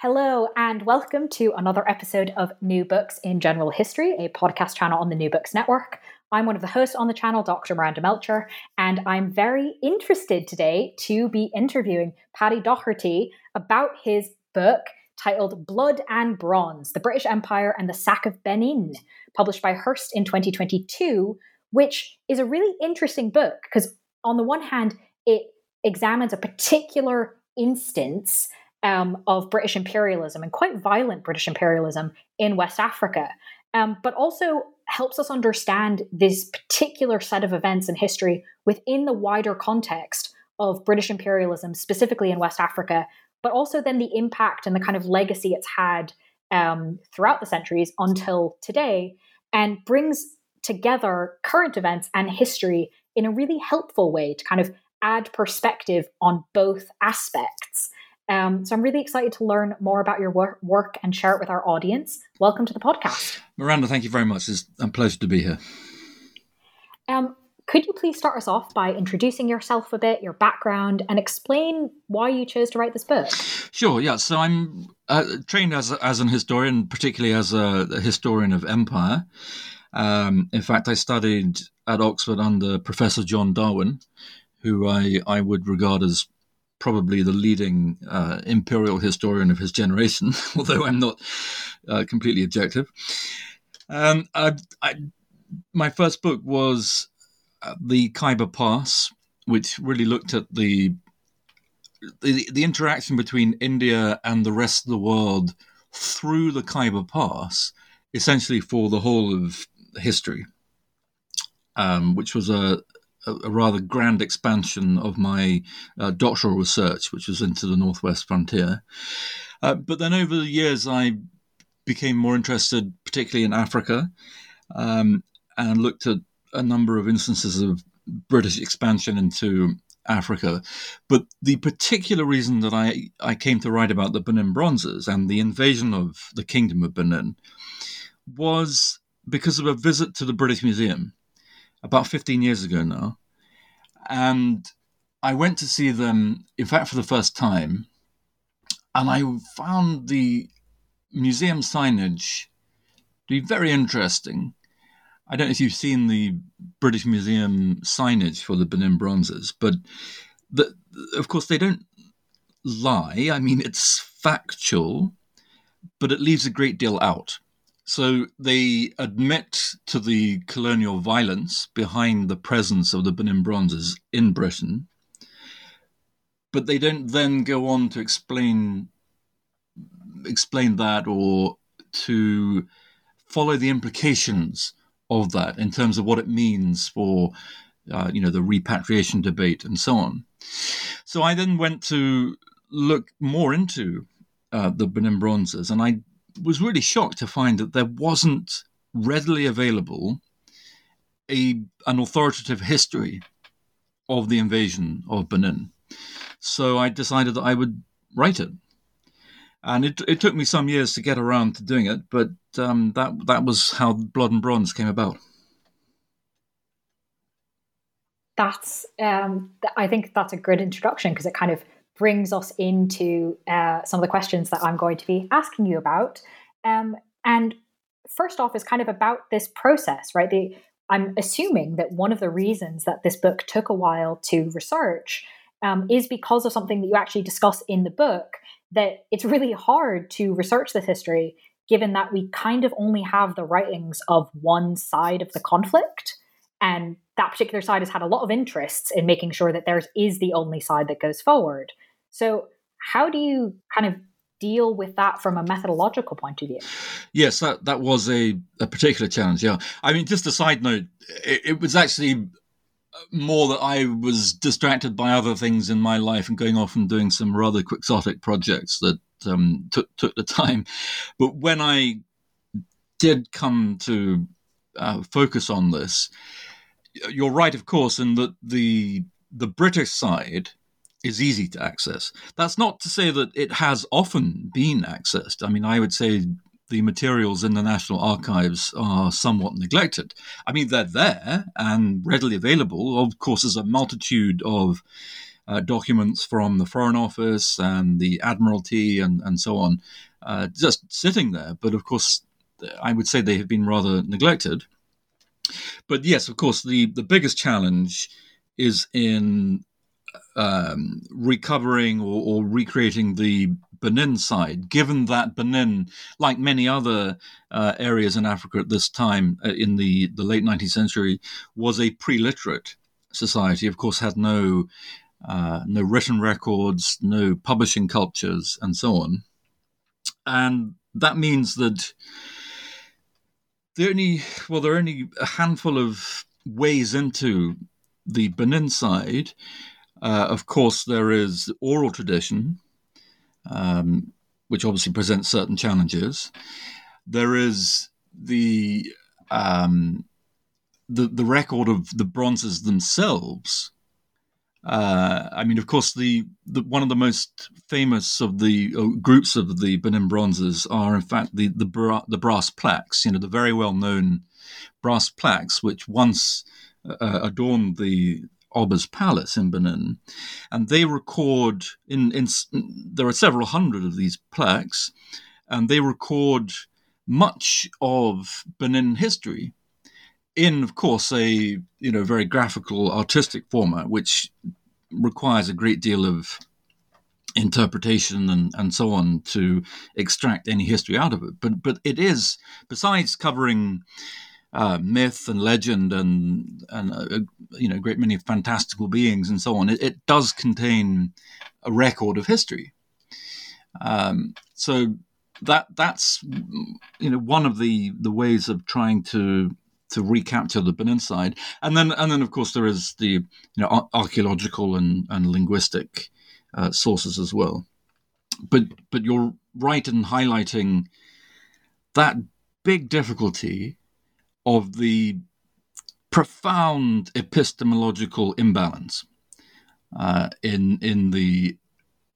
Hello, and welcome to another episode of New Books in General History, a podcast channel on the New Books Network. I'm one of the hosts on the channel, Dr. Miranda Melcher, and I'm very interested today to be interviewing Paddy Docherty about his book titled Blood and Bronze The British Empire and the Sack of Benin, published by Hurst in 2022, which is a really interesting book because, on the one hand, it examines a particular instance um, of British imperialism and quite violent British imperialism in West Africa, um, but also helps us understand this particular set of events in history within the wider context of British imperialism, specifically in West Africa, but also then the impact and the kind of legacy it's had um, throughout the centuries until today, and brings together current events and history in a really helpful way to kind of add perspective on both aspects. Um, so I'm really excited to learn more about your wor- work and share it with our audience. Welcome to the podcast. Miranda, thank you very much. It's a pleasure to be here. Um, could you please start us off by introducing yourself a bit, your background, and explain why you chose to write this book? Sure, yeah. So I'm uh, trained as, as an historian, particularly as a, a historian of empire. Um, in fact, I studied at Oxford under Professor John Darwin, who I, I would regard as probably the leading uh, imperial historian of his generation, although I'm not uh, completely objective. Um, I, I, my first book was uh, the Khyber Pass, which really looked at the, the the interaction between India and the rest of the world through the Khyber Pass, essentially for the whole of history, um, which was a a, rather grand expansion of my uh, doctoral research, which was into the Northwest frontier. Uh, but then over the years, I became more interested, particularly in Africa, um, and looked at a number of instances of British expansion into Africa. But the particular reason that I, I came to write about the Benin Bronzes and the invasion of the Kingdom of Benin was because of a visit to the British Museum about 15 years ago now. And I went to see them, in fact, for the first time. And I found the museum signage to be very interesting. I don't know if you've seen the British Museum signage for the Benin bronzes, but the, of course they don't lie. I mean, it's factual, but it leaves a great deal out. So they admit to the colonial violence behind the presence of the Benin bronzes in Britain, but they don't then go on to explain explain that or to follow the implications of that in terms of what it means for uh, you know the repatriation debate and so on. So I then went to look more into uh, the Benin bronzes, and I was really shocked to find that there wasn't readily available a an authoritative history of the invasion of Benin. So I decided that I would write it. and it it took me some years to get around to doing it, but um, that that was how Blood and Bronze came about. That's um, I think that's a good introduction because it kind of brings us into uh, some of the questions that I'm going to be asking you about. Um, and first off, is kind of about this process, right? The, I'm assuming that one of the reasons that this book took a while to research um, is because of something that you actually discuss in the book. That it's really hard to research this history, given that we kind of only have the writings of one side of the conflict. And that particular side has had a lot of interests in making sure that theirs is the only side that goes forward. So, how do you kind of deal with that from a methodological point of view? Yes, that, that was a, a particular challenge. Yeah. I mean, just a side note, it, it was actually more that I was distracted by other things in my life and going off and doing some rather quixotic projects that um, took took the time. But when I did come to uh, focus on this, you're right, of course, in that the the British side is easy to access. That's not to say that it has often been accessed. I mean, I would say the materials in the National Archives are somewhat neglected. I mean, they're there and readily available. Of course, there's a multitude of uh, documents from the Foreign Office and the Admiralty and, and so on, uh, just sitting there. But of course, I would say they have been rather neglected. But yes, of course, the, the biggest challenge is in um, recovering or, or, recreating the Benin side, given that Benin, like many other uh, areas in Africa at this time uh, in the, the late 19th century, was a pre-literate society. Of course, had no uh, no written records, no publishing cultures, and so on. And that means that there only well, there are only a handful of ways into the Benin side uh, of course, there is oral tradition, um, which obviously presents certain challenges. There is the um, the the record of the bronzes themselves. Uh, I mean, of course, the, the, one of the most famous of the uh, groups of the Benin bronzes are, in fact, the the, bra- the brass plaques. You know, the very well known brass plaques, which once uh, adorned the Oba's palace in Benin, and they record in, in there are several hundred of these plaques, and they record much of Benin history in, of course, a you know very graphical, artistic format, which requires a great deal of interpretation and, and so on to extract any history out of it. But but it is besides covering uh, myth and legend and and uh, you know a great many fantastical beings and so on. It, it does contain a record of history. Um, so that that's you know one of the the ways of trying to to recapture the Benin side, and then and then of course there is the you know archaeological and and linguistic uh, sources as well. But but you're right in highlighting that big difficulty of the profound epistemological imbalance uh, in in the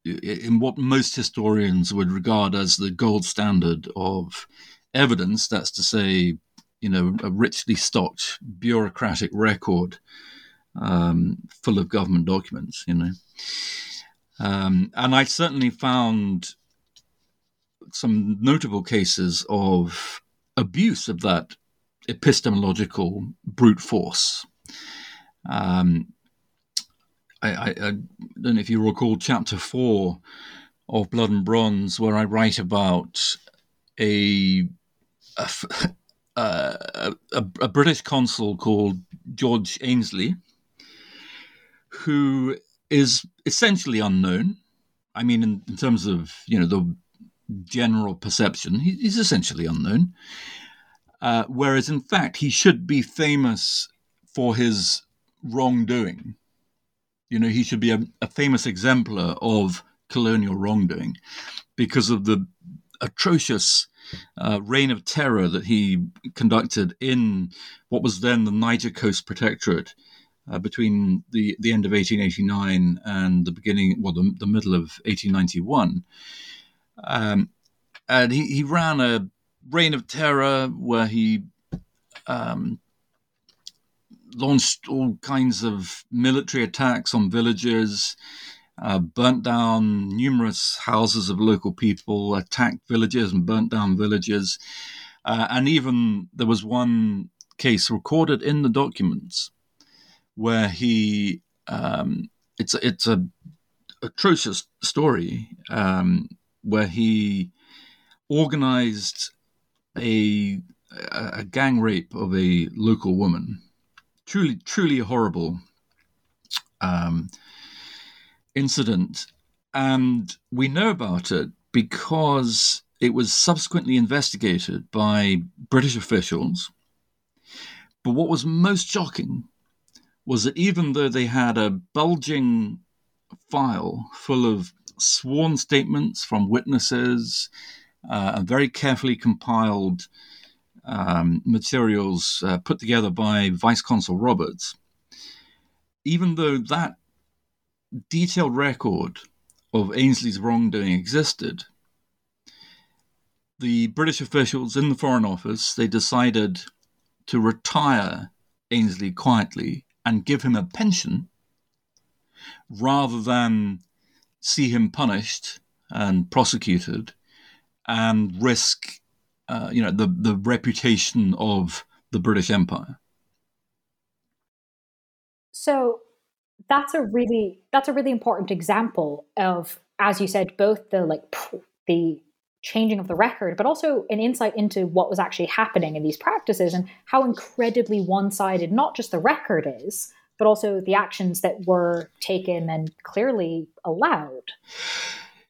in what most historians would regard as the gold standard of evidence. That's to say, you know, a richly stocked bureaucratic record um, full of government documents. You know, um, and I certainly found some notable cases of abuse of that epistemological brute force. Um, I, I, I, don't know if you recall chapter four of Blood and Bronze, where I write about a a, a, a British consul called George Ainslie, who is essentially unknown. I mean, in, in terms of you know the general perception, he, he's essentially unknown. Uh, whereas in fact, he should be famous for his wrongdoing. You know, he should be a, a famous exemplar of colonial wrongdoing because of the atrocious uh, reign of terror that he conducted in what was then the Niger Coast Protectorate uh, between the, the end of 1889 and the beginning, well, the, the middle of 1891. Um, and he, he ran a reign of terror where he um, launched all kinds of military attacks on villages, uh, burnt down numerous houses of local people, attacked villages and burnt down villages. Uh, and even there was one case recorded in the documents where he, um, it's, it's a atrocious story um, where he organized a, a gang rape of a local woman truly, truly horrible um, incident. And we know about it because it was subsequently investigated by British officials. But what was most shocking was that even though they had a bulging file full of sworn statements from witnesses uh, very carefully compiled um, materials uh, put together by Vice Consul Roberts, even though that detailed record of Ainsley's wrongdoing existed, the British officials in the Foreign Office they decided to retire Ainsley quietly and give him a pension rather than see him punished and prosecuted and risk uh, you know the the reputation of the British Empire. So that's a really that's a really important example of, as you said, both the like the changing of the record, but also an insight into what was actually happening in these practices and how incredibly one-sided not just the record is, but also the actions that were taken and clearly allowed.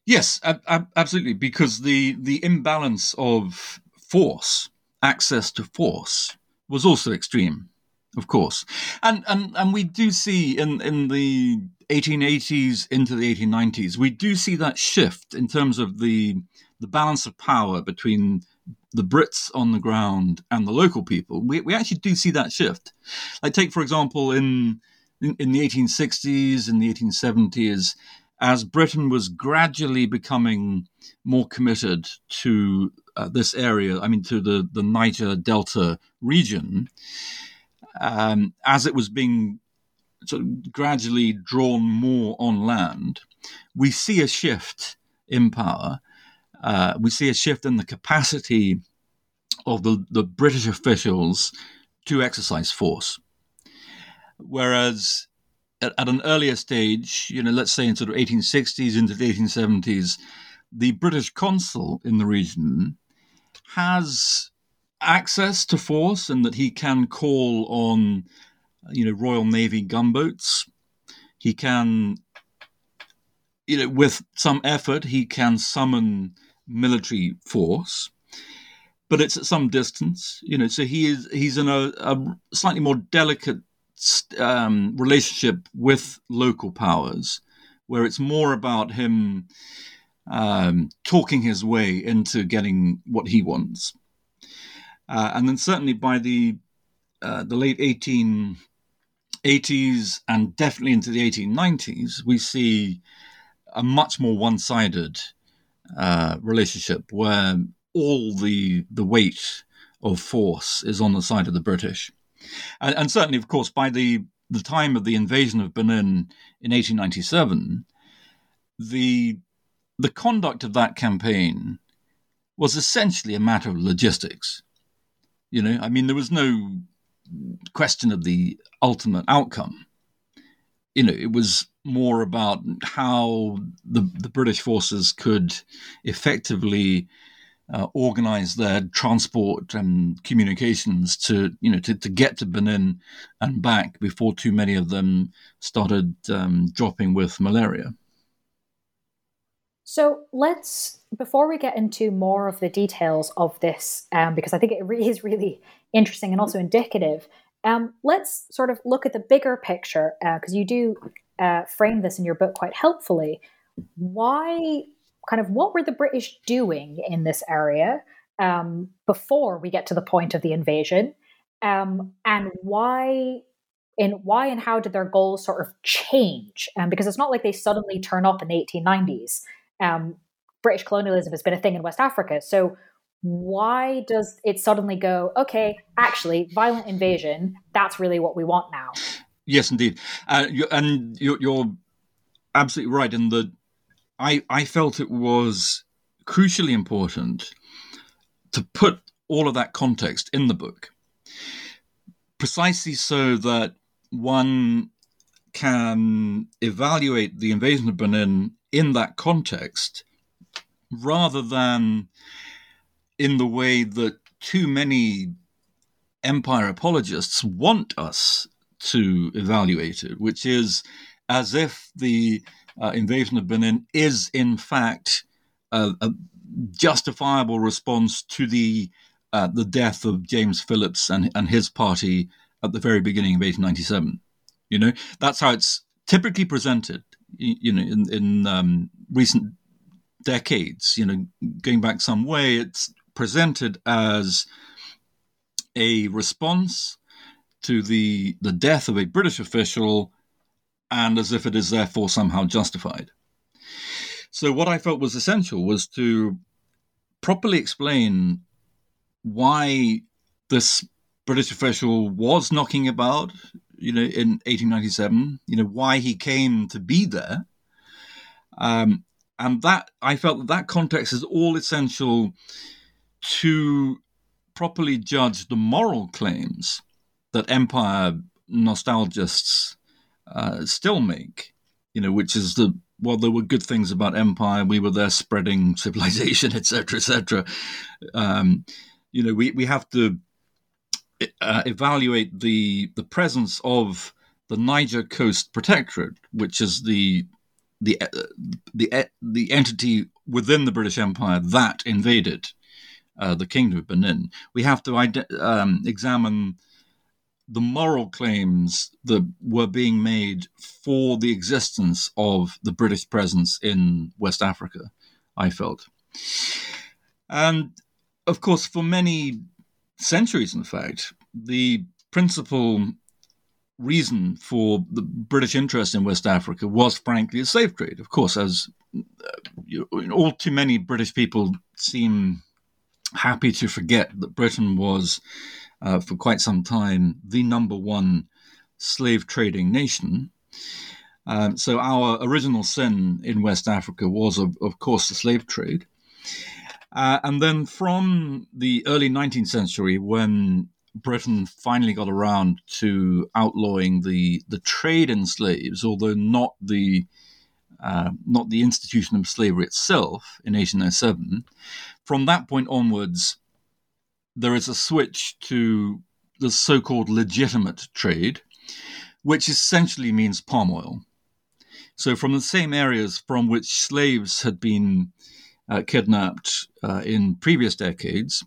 Yes, ab- absolutely, because the the imbalance of force, access to force, was also extreme, of course. And and and we do see in in the 1880s into the 1890s, we do see that shift in terms of the the balance of power between the Brits on the ground and the local people. We we actually do see that shift. Like take for example in in, in the 1860s and the 1870s as Britain was gradually becoming more committed to uh, this area, I mean, to the, the Niger Delta region, um, as it was being sort of gradually drawn more on land, we see a shift in power. Uh, we see a shift in the capacity of the, the British officials to exercise force. Whereas at, at, an earlier stage, you know, let's say in sort of 1860s into the 1870s, the British consul in the region has access to force and that he can call on, you know, Royal Navy gunboats. He can, you know, with some effort, he can summon military force, but it's at some distance, you know. So he is he's in a, a slightly more delicate um, relationship with local powers, where it's more about him um, talking his way into getting what he wants. Uh, and then certainly by the uh, the late 1880s and definitely into the 1890s, we see a much more one-sided uh, relationship where all the the weight of force is on the side of the British, and, and certainly, of course, by the the time of the invasion of Benin in 1897, the the conduct of that campaign was essentially a matter of logistics. You know, I mean, there was no question of the ultimate outcome. You know, it was more about how the, the British forces could effectively uh, organize their transport and communications to, you know, to, to get to Benin and back before too many of them started um, dropping with malaria. So let's, before we get into more of the details of this, um, because I think it really is really interesting and also indicative, um, let's sort of look at the bigger picture, because uh, you do uh, frame this in your book quite helpfully. Why, kind of, what were the British doing in this area um, before we get to the point of the invasion? Um, and why in why and how did their goals sort of change? Um, because it's not like they suddenly turn up in the 1890s. Um, British colonialism has been a thing in West Africa. So why does it suddenly go, okay, actually, violent invasion, that's really what we want now? Yes, indeed. Uh, you, and you're, you're, absolutely right in that I, I felt it was crucially important to put all of that context in the book, precisely so that one can evaluate the invasion of Benin in that context rather than in the way that too many empire apologists want us to evaluate it, which is as if the uh, invasion of Benin is, in fact, a, a justifiable response to the uh, the death of James Phillips and, and his party at the very beginning of 1897. You know, that's how it's typically presented. You know, in, in um, recent decades, you know, going back some way, it's presented as a response to the the death of a British official, and as if it is therefore somehow justified. So, what I felt was essential was to properly explain why this British official was knocking about, you know, in 1897, you know, why he came to be there. Um, and that I felt that that context is all essential to properly judge the moral claims that empire nostalgists uh, still make, you know, which is the well, there were good things about empire. We were there spreading civilization, etc., etc. Um, you know, we, we have to uh, evaluate the the presence of the Niger Coast Protectorate, which is the the uh, the uh, the entity within the British Empire that invaded uh, the Kingdom of Benin. We have to um, examine the moral claims that were being made for the existence of the British presence in West Africa, I felt. And of course, for many centuries, in fact, the principal reason for the British interest in West Africa was, frankly, the slave trade. Of course, as uh, you know, all too many British people seem happy to forget that Britain was uh, for quite some time the number one slave trading nation. Um, so our original sin in West Africa was, of, of course, the slave trade. Uh, and then from the early 19th century, when Britain finally got around to outlawing the, the trade in slaves, although not the uh, not the institution of slavery itself in 1807. From that point onwards, there is a switch to the so called legitimate trade, which essentially means palm oil. So, from the same areas from which slaves had been uh, kidnapped uh, in previous decades,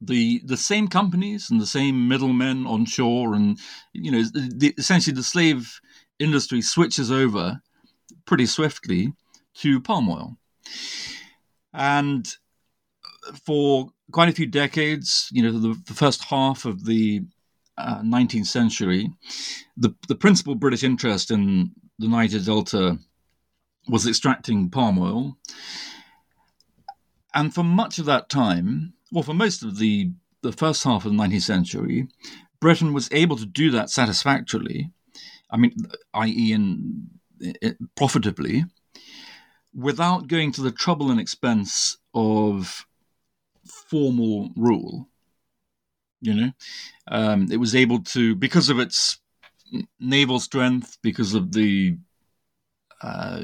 the the same companies and the same middlemen on shore, and you know, the, essentially the slave industry switches over pretty swiftly to palm oil, and for quite a few decades, you know, the, the first half of the uh, 19th century, the, the principal British interest in the Niger Delta was extracting palm oil. And for much of that time, well, for most of the, the first half of the 19th century, Britain was able to do that satisfactorily, I mean, i.e., in, in, profitably, without going to the trouble and expense of formal rule. You know, um, it was able to because of its naval strength, because of the uh,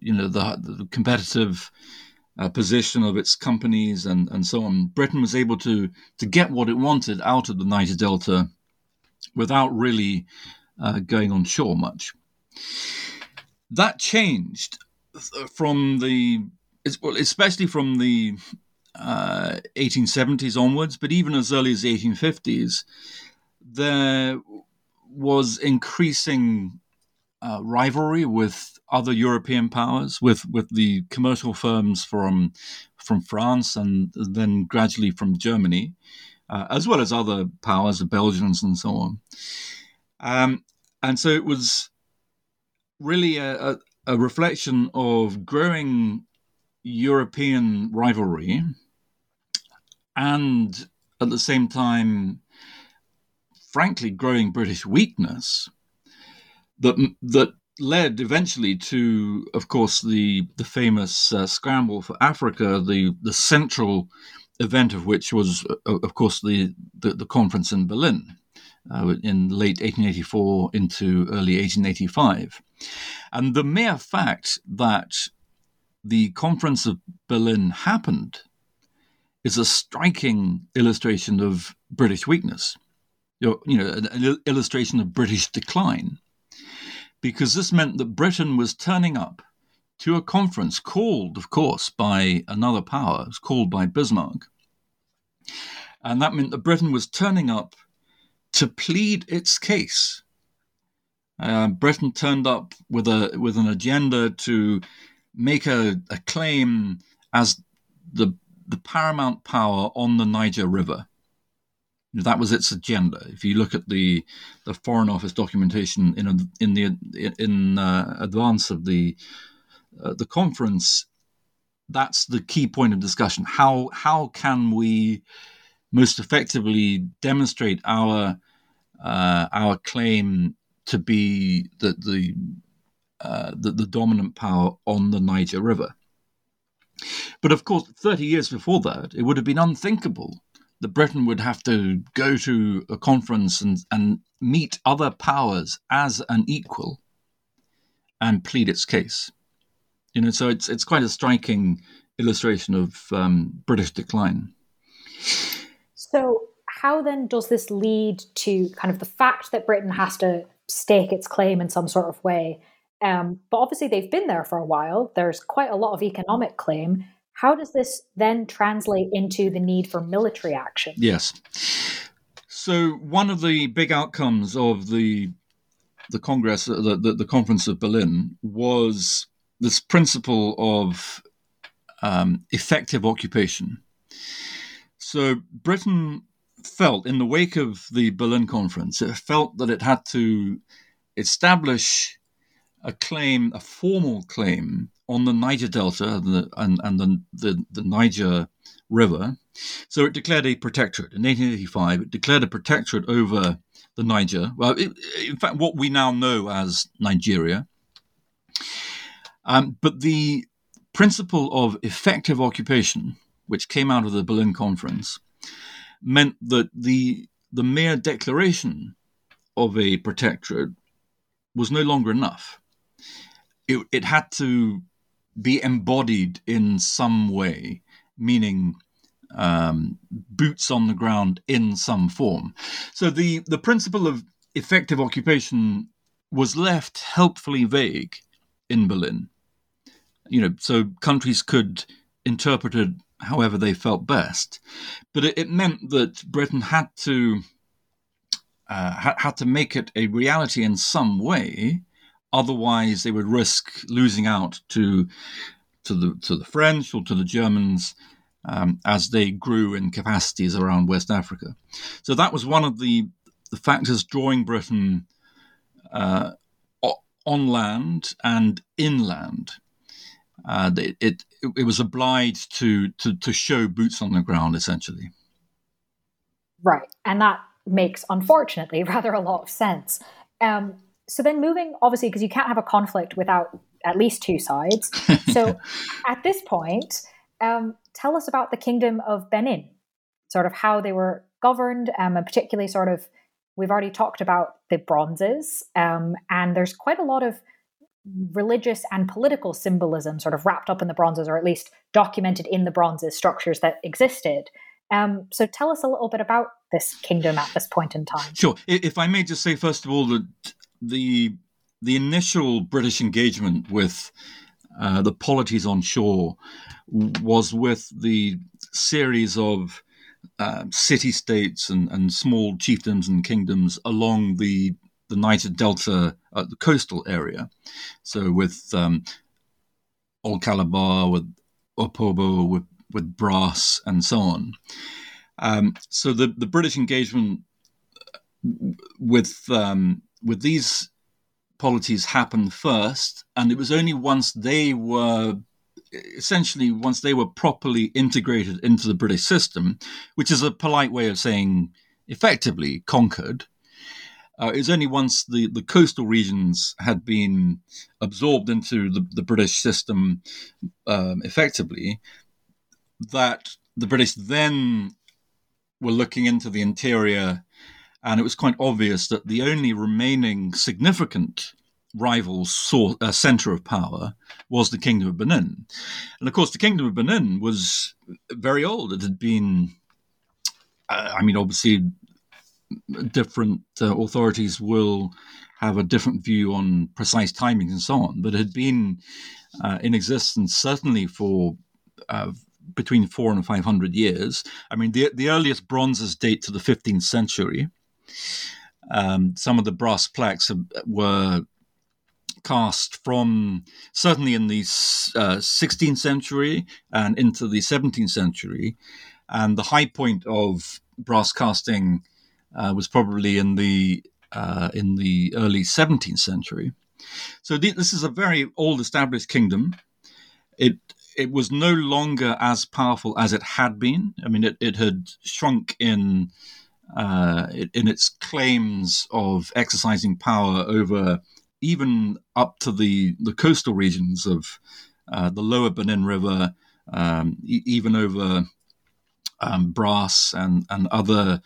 you know the, the competitive uh, position of its companies and, and so on. Britain was able to to get what it wanted out of the Niger Delta without really uh, going on shore much. That changed from the well, especially from the uh, 1870s onwards, but even as early as the 1850s, there was increasing uh, rivalry with other European powers, with, with the commercial firms from from France and then gradually from Germany, uh, as well as other powers, the Belgians and so on. Um, and so it was really a, a, a reflection of growing European rivalry and at the same time, frankly, growing British weakness that that led eventually to, of course, the the famous uh, scramble for Africa, the the central event of which was, uh, of course, the, the, the conference in Berlin uh, in late 1884 into early 1885, and the mere fact that the conference of Berlin happened is a striking illustration of British weakness. You know, an illustration of British decline because this meant that Britain was turning up to a conference called, of course, by another power, it was called by Bismarck. And that meant that Britain was turning up to plead its case. Uh, Britain turned up with a with an agenda to make a, a claim as the the paramount power on the Niger River. That was its agenda. If you look at the the Foreign Office documentation in a, in the in uh, advance of the uh, the conference, that's the key point of discussion. How how can we most effectively demonstrate our uh, our claim to be the the, uh, the the dominant power on the Niger River? But of course, 30 years before that, it would have been unthinkable that Britain would have to go to a conference and, and meet other powers as an equal and plead its case. You know, so it's it's quite a striking illustration of um, British decline. So, how then does this lead to kind of the fact that Britain has to stake its claim in some sort of way? Um, but obviously, they've been there for a while. There's quite a lot of economic claim. How does this then translate into the need for military action? Yes. So one of the big outcomes of the the Congress, uh, the, the, the Conference of Berlin, was this principle of um, effective occupation. So Britain felt, in the wake of the Berlin Conference, it felt that it had to establish a claim, a formal claim on the Niger Delta and, the, and, and the, the, the, Niger River. So it declared a protectorate. In 1885, it declared a protectorate over the Niger. Well, it, in fact, what we now know as Nigeria. Um, but the principle of effective occupation, which came out of the Berlin Conference, meant that the the mere declaration of a protectorate was no longer enough. It, it had to be embodied in some way, meaning um, boots on the ground in some form. So the, the principle of effective occupation was left helpfully vague in Berlin. You know, so countries could interpret it however they felt best, but it, it meant that Britain had to uh, had, had to make it a reality in some way Otherwise, they would risk losing out to to the to the French or to the Germans um, as they grew in capacities around West Africa. So that was one of the the factors drawing Britain uh, on land and inland. Uh, it, it, it was obliged to, to to show boots on the ground essentially. Right, and that makes unfortunately rather a lot of sense. Um, so then moving obviously because you can't have a conflict without at least two sides so at this point um, tell us about the kingdom of benin sort of how they were governed um, and particularly sort of we've already talked about the bronzes um, and there's quite a lot of religious and political symbolism sort of wrapped up in the bronzes or at least documented in the bronzes structures that existed um, so tell us a little bit about this kingdom at this point in time. Sure. If I may just say, first of all, that the the initial British engagement with uh, the polities on shore was with the series of uh, city states and, and small chiefdoms and kingdoms along the the Niger Delta, uh, the coastal area. So with um, Old Calabar, with Opobo, with with Brass, and so on. Um, so the the British engagement with um, with these polities happened first, and it was only once they were essentially, once they were properly integrated into the British system, which is a polite way of saying effectively conquered, uh, only once the, the coastal regions had been absorbed into the, the British system um, effectively that the British then were looking into the interior, and it was quite obvious that the only remaining significant rival uh, center of power was the Kingdom of Benin. And of course, the Kingdom of Benin was very old. It had been, uh, I mean, obviously, different uh, authorities will have a different view on precise timings and so on, but it had been uh, in existence certainly for uh, between four and 500 years. I mean, the, the earliest bronzes date to the 15th century. Um, some of the brass plaques were cast from certainly in the uh, 16th century and into the 17th century. And the high point of brass casting uh, was probably in the uh, in the early 17th century. So th- this is a very old established kingdom. It it was no longer as powerful as it had been. I mean, it, it had shrunk in uh, in its claims of exercising power over even up to the the coastal regions of uh, the lower Benin River, um, e- even over um, Brass and and other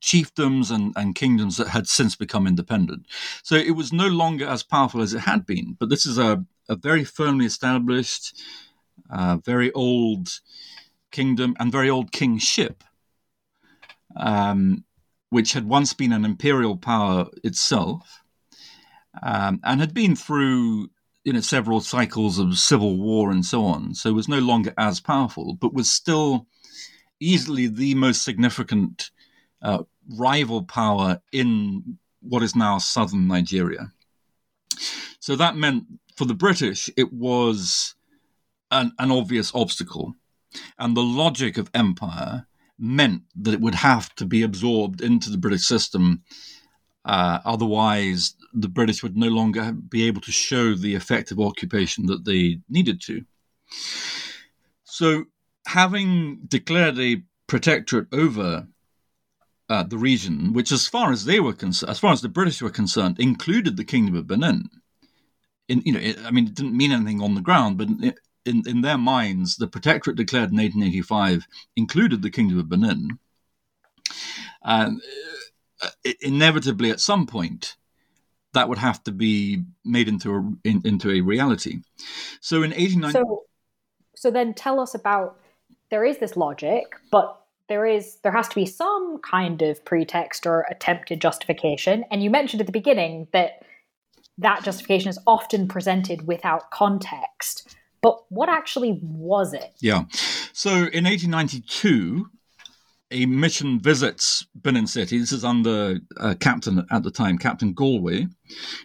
chiefdoms and, and kingdoms that had since become independent. So it was no longer as powerful as it had been. But this is a, a very firmly established, uh, very old kingdom and very old kingship, um, which had once been an imperial power itself um, and had been through you know several cycles of civil war and so on. So was no longer as powerful, but was still easily the most significant uh, rival power in what is now southern Nigeria. So that meant for the British, it was an, an obvious obstacle. And the logic of empire meant that it would have to be absorbed into the British system. Uh, otherwise, the British would no longer be able to show the effective occupation that they needed to. So, having declared a protectorate over uh, the region, which, as far as they were concerned, as far as the British were concerned, included the Kingdom of Benin. In you know, it, I mean, it didn't mean anything on the ground, but in in their minds, the protectorate declared in 1885 included the Kingdom of Benin. And uh, inevitably, at some point, that would have to be made into a in, into a reality. So in 1890. So, so then tell us about there is this logic, but there is there has to be some kind of pretext or attempted justification and you mentioned at the beginning that that justification is often presented without context but what actually was it? Yeah. So in 1892 a mission visits Benin City. This is under a captain at the time, Captain Galway,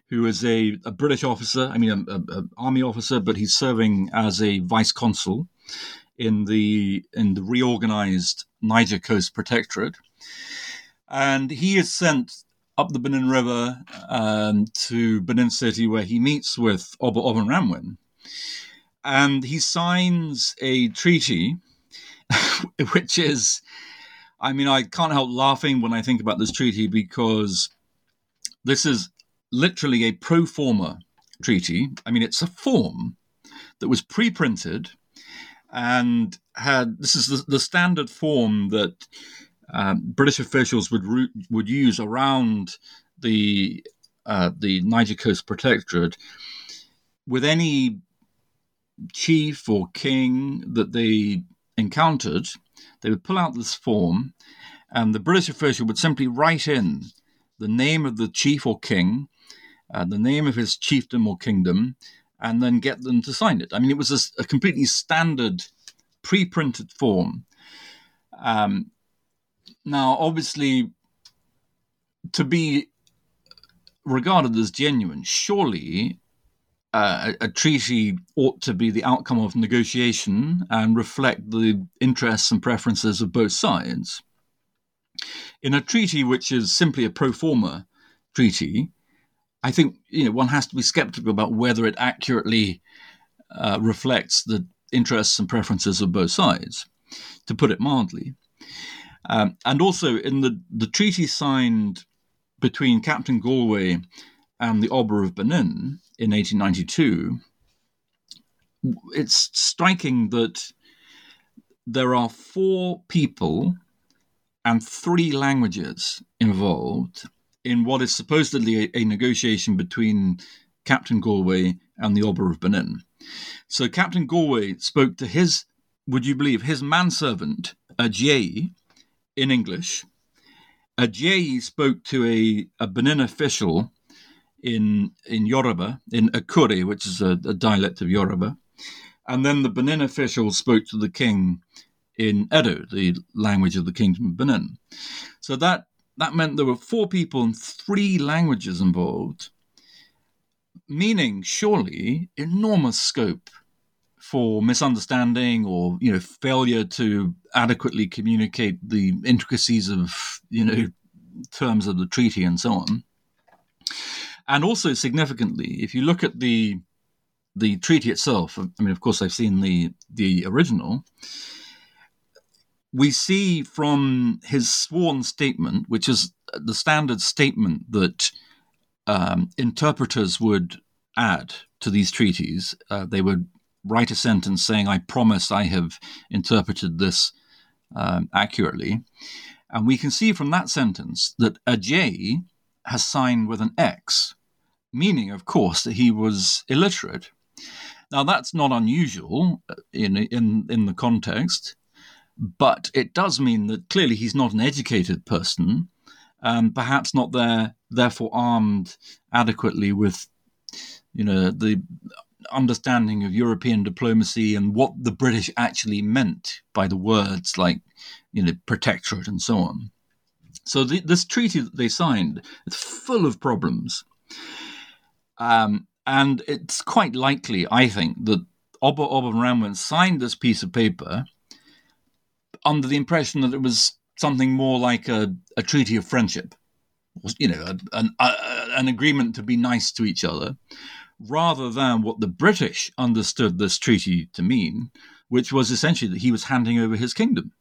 who is a, a British officer, I mean, an army officer, but he's serving as a vice consul in the in the reorganized Niger Coast Protectorate, and he is sent up the Benin River um, to Benin City, where he meets with Oba Ovonramwen, and he signs a treaty, which is, I mean, I can't help laughing when I think about this treaty because this is literally a pro forma treaty. I mean, it's a form that was pre-printed and had this is the, the standard form that um, British officials would would use around the uh, the Niger Coast Protectorate with any chief or king that they encountered. They would pull out this form, and the British official would simply write in the name of the chief or king, uh, the name of his chiefdom or kingdom, and then get them to sign it. I mean, it was a, a completely standard pre printed form. Um, now, obviously, to be regarded as genuine, surely uh, a, treaty ought to be the outcome of negotiation and reflect the interests and preferences of both sides. In a treaty which is simply a pro forma treaty, I think you know one has to be skeptical about whether it accurately uh, reflects the interests and preferences of both sides, to put it mildly. Um, and also in the, the treaty signed between Captain Galway and the Oba of Benin in 1892, it's striking that there are four people and three languages involved in what is supposedly a, a negotiation between Captain Gallwey and the Oba of Benin. So Captain Gallwey spoke to his, would you believe, his manservant, Adjaye, in English. Adjaye spoke to a, a Benin official in in Yoruba, in Akure, which is a, a dialect of Yoruba. And then the Benin official spoke to the king in Edo, the language of the Kingdom of Benin. So that that meant there were four people and three languages involved, meaning surely enormous scope for misunderstanding or you know failure to adequately communicate the intricacies of you know terms of the treaty and so on. And also significantly, if you look at the the treaty itself, I mean, of course, I've seen the the original. We see from his sworn statement, which is the standard statement that um, interpreters would add to these treaties. Uh, they would write a sentence saying, "I promise I have interpreted this um, accurately," and we can see from that sentence that Adjaye has signed with an X, meaning, of course, that he was illiterate. Now, that's not unusual in, in, in the context, but it does mean that clearly he's not an educated person, um, perhaps not there, therefore armed adequately with, you know, the understanding of European diplomacy and what the British actually meant by the words like, you know, protectorate and so on. So the, this treaty that they signed is full of problems. Um, and it's quite likely, I think, that Oba Oba signed this piece of paper under the impression that it was something more like a, a treaty of friendship, you know, a, an, a, an agreement to be nice to each other, rather than what the British understood this treaty to mean, which was essentially that he was handing over his kingdom.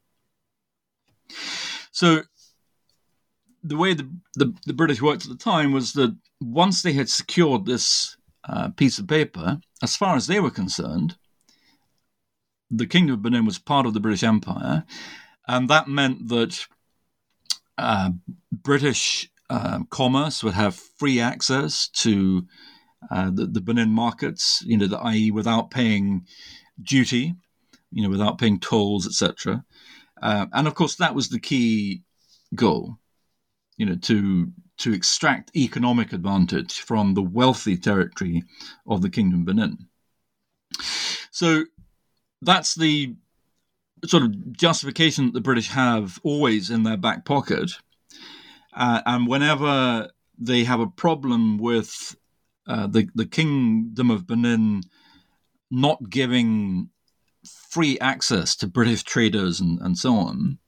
So the way the, the, the, British worked at the time was that once they had secured this uh, piece of paper, as far as they were concerned, the Kingdom of Benin was part of the British Empire, and that meant that uh, British uh, commerce would have free access to uh, the, the, Benin markets, you know, the, i.e., without paying duty, you know, without paying tolls, etc. Uh, and of course, that was the key goal you know, to to extract economic advantage from the wealthy territory of the Kingdom of Benin. So that's the sort of justification that the British have always in their back pocket. Uh, and whenever they have a problem with uh, the, the Kingdom of Benin not giving free access to British traders and, and so on,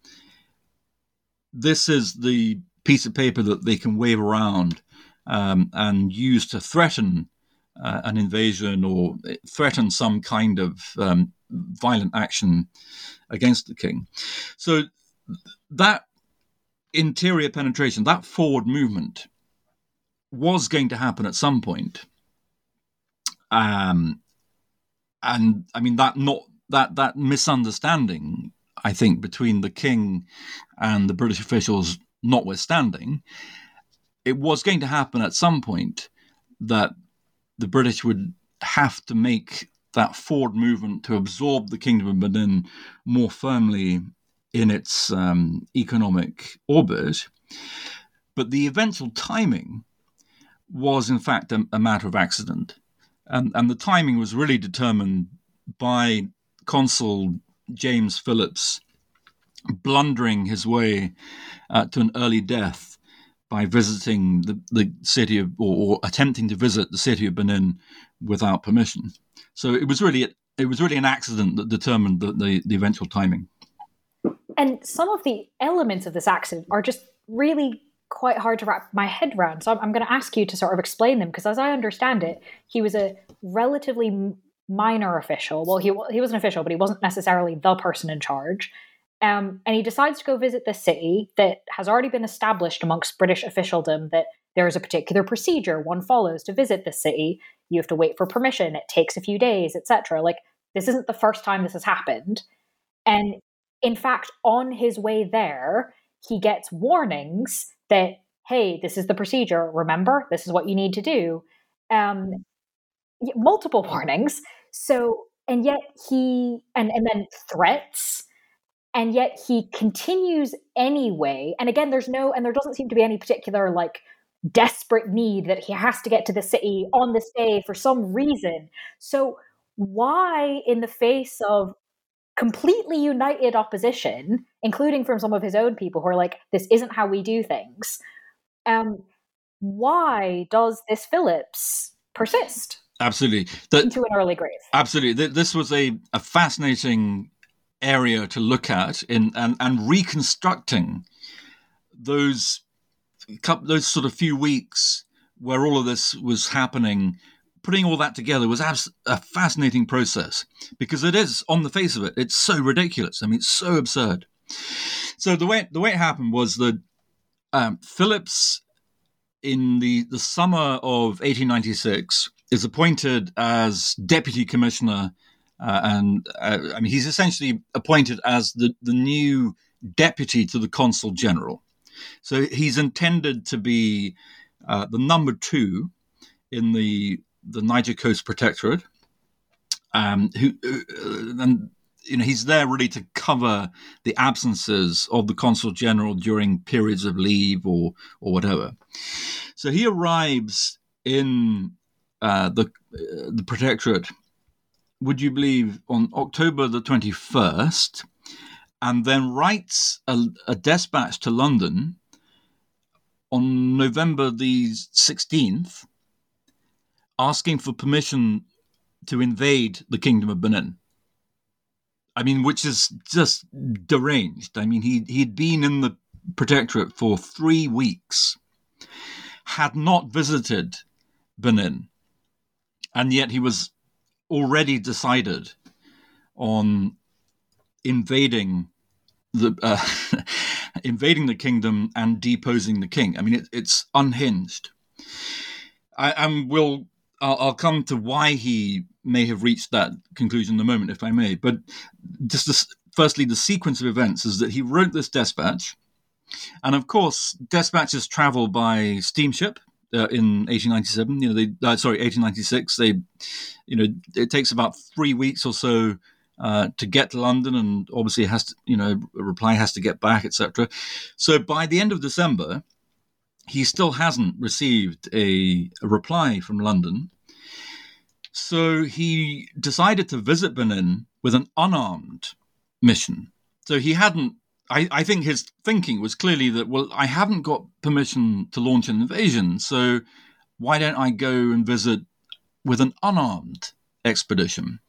this is the piece of paper that they can wave around um, and use to threaten uh, an invasion or threaten some kind of um, violent action against the king. So that interior penetration, that forward movement, was going to happen at some point. Um, and I mean that not that that misunderstanding, I think, between the king and the British officials notwithstanding, it was going to happen at some point that the British would have to make that forward movement to absorb the Kingdom of Benin more firmly in its um, economic orbit. But the eventual timing was, in fact, a, a matter of accident. And, and the timing was really determined by Consul James Phillips blundering his way uh, to an early death by visiting the, the city of, or, or, attempting to visit the city of Benin without permission. So it was really it was really an accident that determined the, the, the eventual timing. And some of the elements of this accident are just really quite hard to wrap my head around. So I'm, I'm going to ask you to sort of explain them because, as I understand it, he was a relatively minor official. Well, he he was an official, but he wasn't necessarily the person in charge. Um, and he decides to go visit the city that has already been established amongst British officialdom that there is a particular procedure one follows to visit the city. You have to wait for permission. It takes a few days, etc. Like this isn't the first time this has happened. And in fact, on his way there, he gets warnings that hey, this is the procedure. Remember, this is what you need to do. Um, multiple warnings. So, and yet he, and, and then threats, and yet he continues anyway. And again, there's no, and there doesn't seem to be any particular like desperate need that he has to get to the city on this day for some reason. So, why, in the face of completely united opposition, including from some of his own people who are like, this isn't how we do things, um, why does this Phillips persist? Absolutely. The, into an early grave. Absolutely. This was a, a fascinating area to look at in and, and reconstructing those those sort of few weeks where all of this was happening. Putting all that together was a fascinating process because it is on the face of it it's so ridiculous. I mean it's so absurd. So the way the way it happened was that um, phillips in the the summer of 1896 is appointed as deputy commissioner, uh, and uh, I mean he's essentially appointed as the the new deputy to the consul general. So he's intended to be uh, the number two in the the Niger Coast Protectorate. Um, who uh, and you know he's there really to cover the absences of the consul general during periods of leave or or whatever. So he arrives in uh, the uh, the protectorate. Would you believe on October the twenty first, and then writes a, a dispatch to London on November the sixteenth, asking for permission to invade the kingdom of Benin. I mean, which is just deranged. I mean, he he'd been in the protectorate for three weeks, had not visited Benin, and yet he was already decided on invading the uh, invading the kingdom and deposing the king. I mean, it, it's unhinged. I, and will I'll, I'll, come to why he may have reached that conclusion in a moment, if I may. But just this, firstly, the sequence of events is that he wrote this dispatch, and of course, dispatches travel by steamship uh, in 1897. You know, they uh, sorry, 1896. They, you know, it takes about three weeks or so uh, to get to London, and obviously has to, you know, a reply has to get back, etc. So by the end of December, he still hasn't received a, a reply from London. So he decided to visit Benin with an unarmed mission. So he hadn't I, I, think his thinking was clearly that, well, I haven't got permission to launch an invasion, so why don't I go and visit with an unarmed expedition?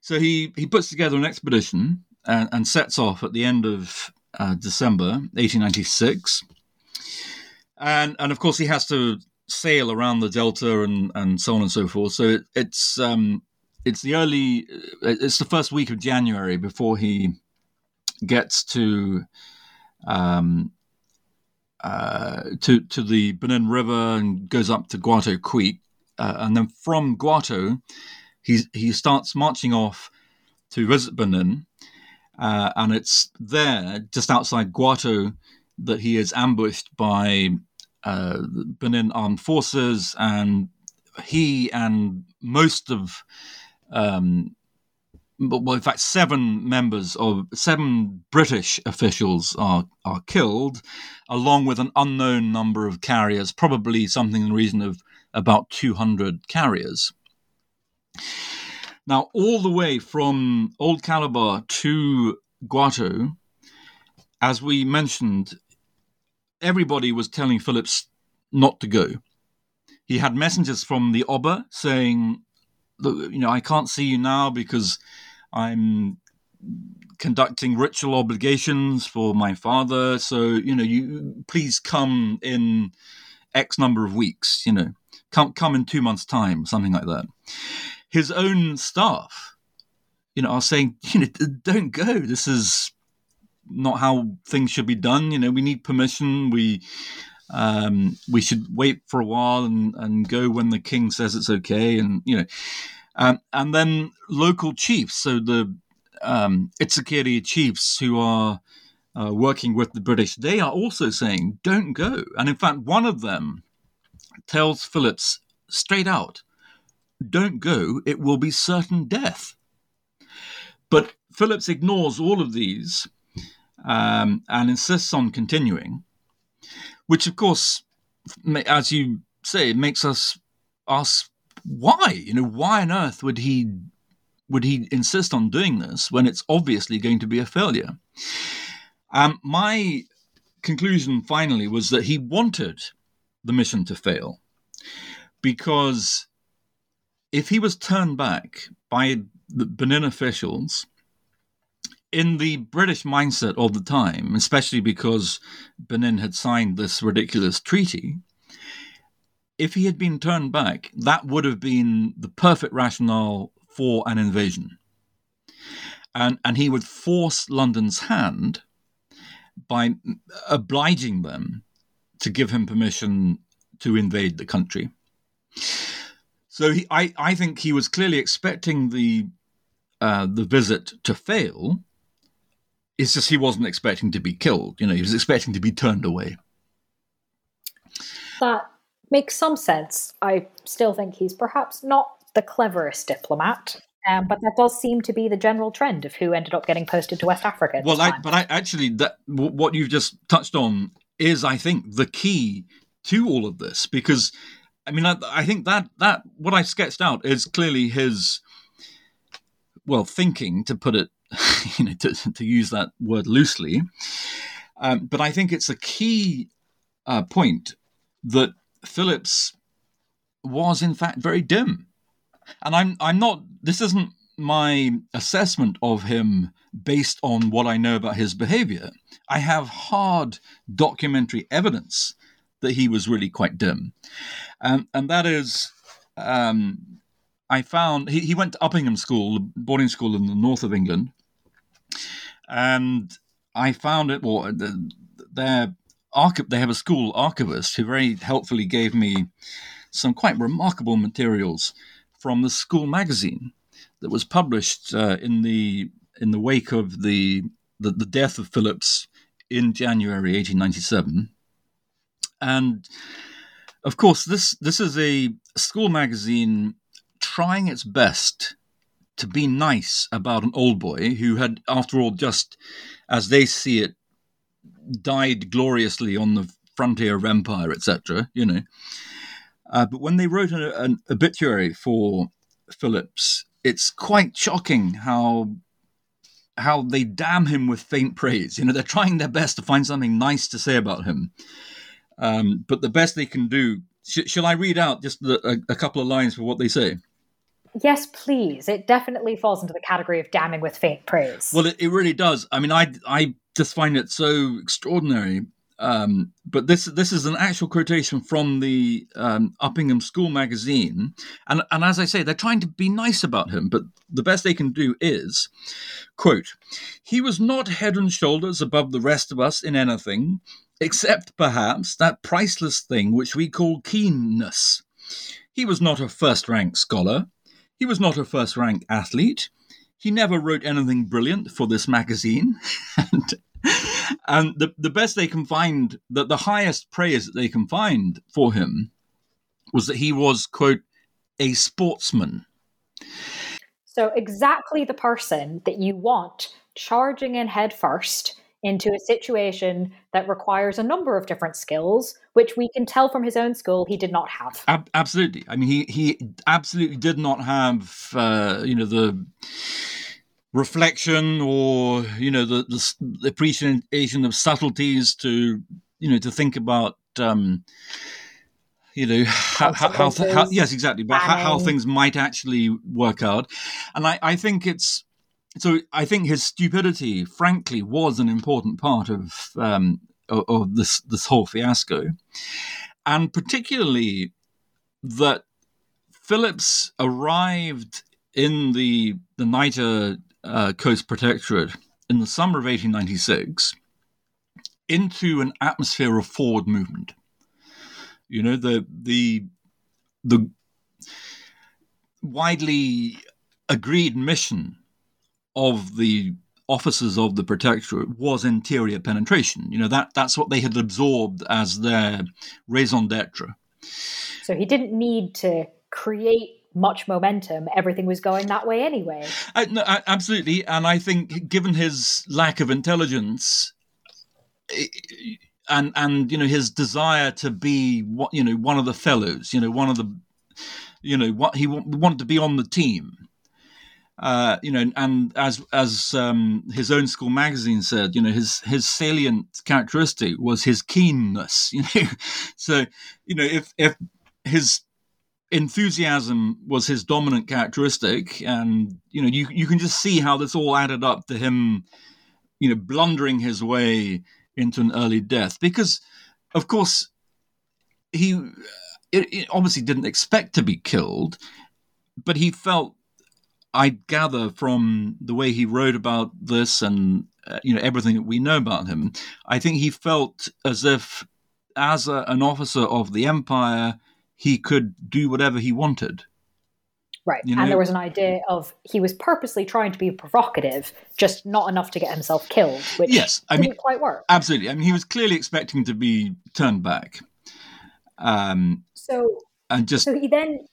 So he, he puts together an expedition and, and sets off at the end of uh, December 1896. And, and of course, he has to sail around the delta and, and so on and so forth. So it, it's um, it's the early, it's the first week of January before he gets to um, uh, to to the Benin River and goes up to Gwato Creek, uh, and then from Gwato, he he starts marching off to visit Benin, uh, and it's there just outside Gwato that he is ambushed by uh, Benin armed forces, and he and most of um, well, in fact, seven members of seven British officials are are killed, along with an unknown number of carriers, probably something in the region of about 200 carriers. Now, all the way from Old Calabar to Gwato, as we mentioned, everybody was telling Phillips not to go. He had messengers from the Oba saying, you know, I can't see you now because I'm conducting ritual obligations for my father. So, you know, you please come in X number of weeks, you know, come, come in two months' time, something like that. his own staff, you know, are saying, you know, don't go. This is not how things should be done. You know, we need permission. We um, we should wait for a while and, and go when the king says it's okay. And you know, um, and then local chiefs. So the um, Itsekiri chiefs who are uh, working with the British, they are also saying, don't go. And in fact, one of them tells Phillips straight out, don't go, it will be certain death. But Phillips ignores all of these um, and insists on continuing, which, of course, as you say, makes us ask why. You know, why on earth would he would he insist on doing this when it's obviously going to be a failure? Um, my conclusion finally was that he wanted the mission to fail because if he was turned back by the Benin officials, in the British mindset of the time, especially because Benin had signed this ridiculous treaty, if he had been turned back, that would have been the perfect rationale for an invasion. And, and he would force London's hand by obliging them to give him permission to invade the country. So he, I, I think he was clearly expecting the uh, the visit to fail. It's just he wasn't expecting to be killed. You know, he was expecting to be turned away. That makes some sense. I still think he's perhaps not the cleverest diplomat. Um, but that does seem to be the general trend of who ended up getting posted to West Africa. Well, I, but I actually that what you've just touched on is, I think, the key to all of this because, I mean, I, I think that that what I sketched out is clearly his, well, thinking to put it, you know, to, to use that word loosely, um, but I think it's a key uh, point that Phillips was in fact very dim and I'm I'm not. This isn't my assessment of him based on what I know about his behavior. I have hard documentary evidence that he was really quite dim, and and that is. Um, I found he, he went to Uppingham School, boarding school in the north of England, and I found it. Well, their they have a school archivist who very helpfully gave me some quite remarkable materials from the school magazine that was published uh, in the in the wake of the, the, the death of Phillips in January 1897, and of course this this is a school magazine trying its best to be nice about an old boy who had, after all, just as they see it, died gloriously on the frontier of empire, etc. You know, uh, but when they wrote an, an obituary for Phillips, it's quite shocking how how they damn him with faint praise. You know, they're trying their best to find something nice to say about him, um, but the best they can do. Sh- shall I read out just the, a, a couple of lines for what they say? Yes, please. It definitely falls into the category of damning with faint praise. Well, it, it really does. I mean, I I just find it so extraordinary um, but this this is an actual quotation from the um, Uppingham School magazine, and and as I say, they're trying to be nice about him, but the best they can do is, quote, he was not head and shoulders above the rest of us in anything, except perhaps that priceless thing which we call keenness. He was not a first rank scholar. He was not a first rank athlete. He never wrote anything brilliant for this magazine, and and the, the best they can find, that the highest praise that they can find for him was that he was, quote, a sportsman. So, exactly the person that you want charging in headfirst into a situation that requires a number of different skills, which we can tell from his own school he did not have. Ab- absolutely. I mean, he he absolutely did not have, uh, you know, the reflection or you know the, the, the appreciation of subtleties to you know to think about um, you know how, how, how, how, yes exactly but how, how, things might actually work out and I, I think it's so I think his stupidity frankly was an important part of um, of, this this whole fiasco and particularly that Phillips arrived in the the Niger uh, Coast Protectorate in the summer of 1896 into an atmosphere of forward movement. You know, the the the widely agreed mission of the officers of the protectorate was interior penetration. You know, that that's what they had absorbed as their raison d'etre. So he didn't need to create much momentum. Everything was going that way anyway. Uh, no, absolutely, and I think given his lack of intelligence, and and you know his desire to be what you know one of the fellows, you know one of the, you know what he wanted to be on the team. Uh, you know, and as as um, his own school magazine said, you know, his his salient characteristic was his keenness. You know, so you know if if his enthusiasm was his dominant characteristic, and you know you you can just see how this all added up to him, you know, blundering his way into an early death because, of course, he it, it obviously didn't expect to be killed, but he felt. I gather from the way he wrote about this and uh, you know everything that we know about him, I think he felt as if, as a, an officer of the empire, he could do whatever he wanted. Right. You know? And there was an idea of he was purposely trying to be provocative, just not enough to get himself killed, which yes, I didn't mean, quite work. Absolutely. I mean, he was clearly expecting to be turned back. Um, so, and just so he then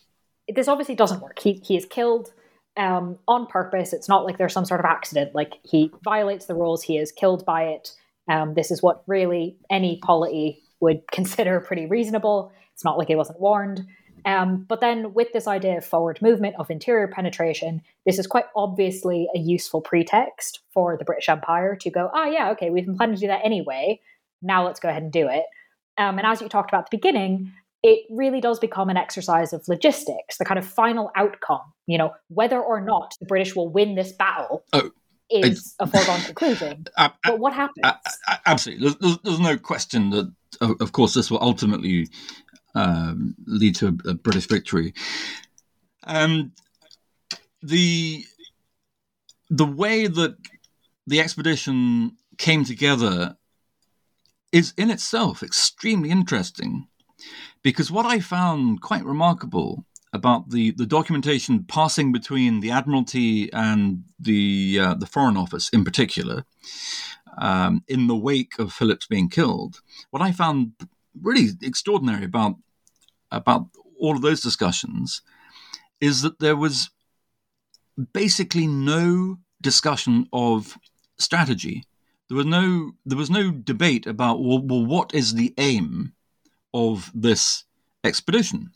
this obviously doesn't work. He he is killed um, on purpose. It's not like there's some sort of accident. Like he violates the rules. He is killed by it. Um, this is what really any polity would consider pretty reasonable. It's not like he wasn't warned. Um, but then, with this idea of forward movement, of interior penetration, this is quite obviously a useful pretext for the British Empire to go, ah, oh, yeah, okay, we've been planning to do that anyway. Now let's go ahead and do it. Um, and as you talked about at the beginning, it really does become an exercise of logistics, the kind of final outcome, you know, whether or not the British will win this battle. Oh is a foregone conclusion. Uh, but what happens? Absolutely. There's, there's, no question that, of course, this will ultimately um, lead to a, a, British victory. Um, the the way that the expedition came together is in itself extremely interesting because what I found quite remarkable about the, the documentation passing between the Admiralty and the uh, the Foreign Office in particular um, in the wake of Phillips being killed, what I found really extraordinary about about all of those discussions is that there was basically no discussion of strategy. There was no there was no debate about well, well what is the aim of this expedition.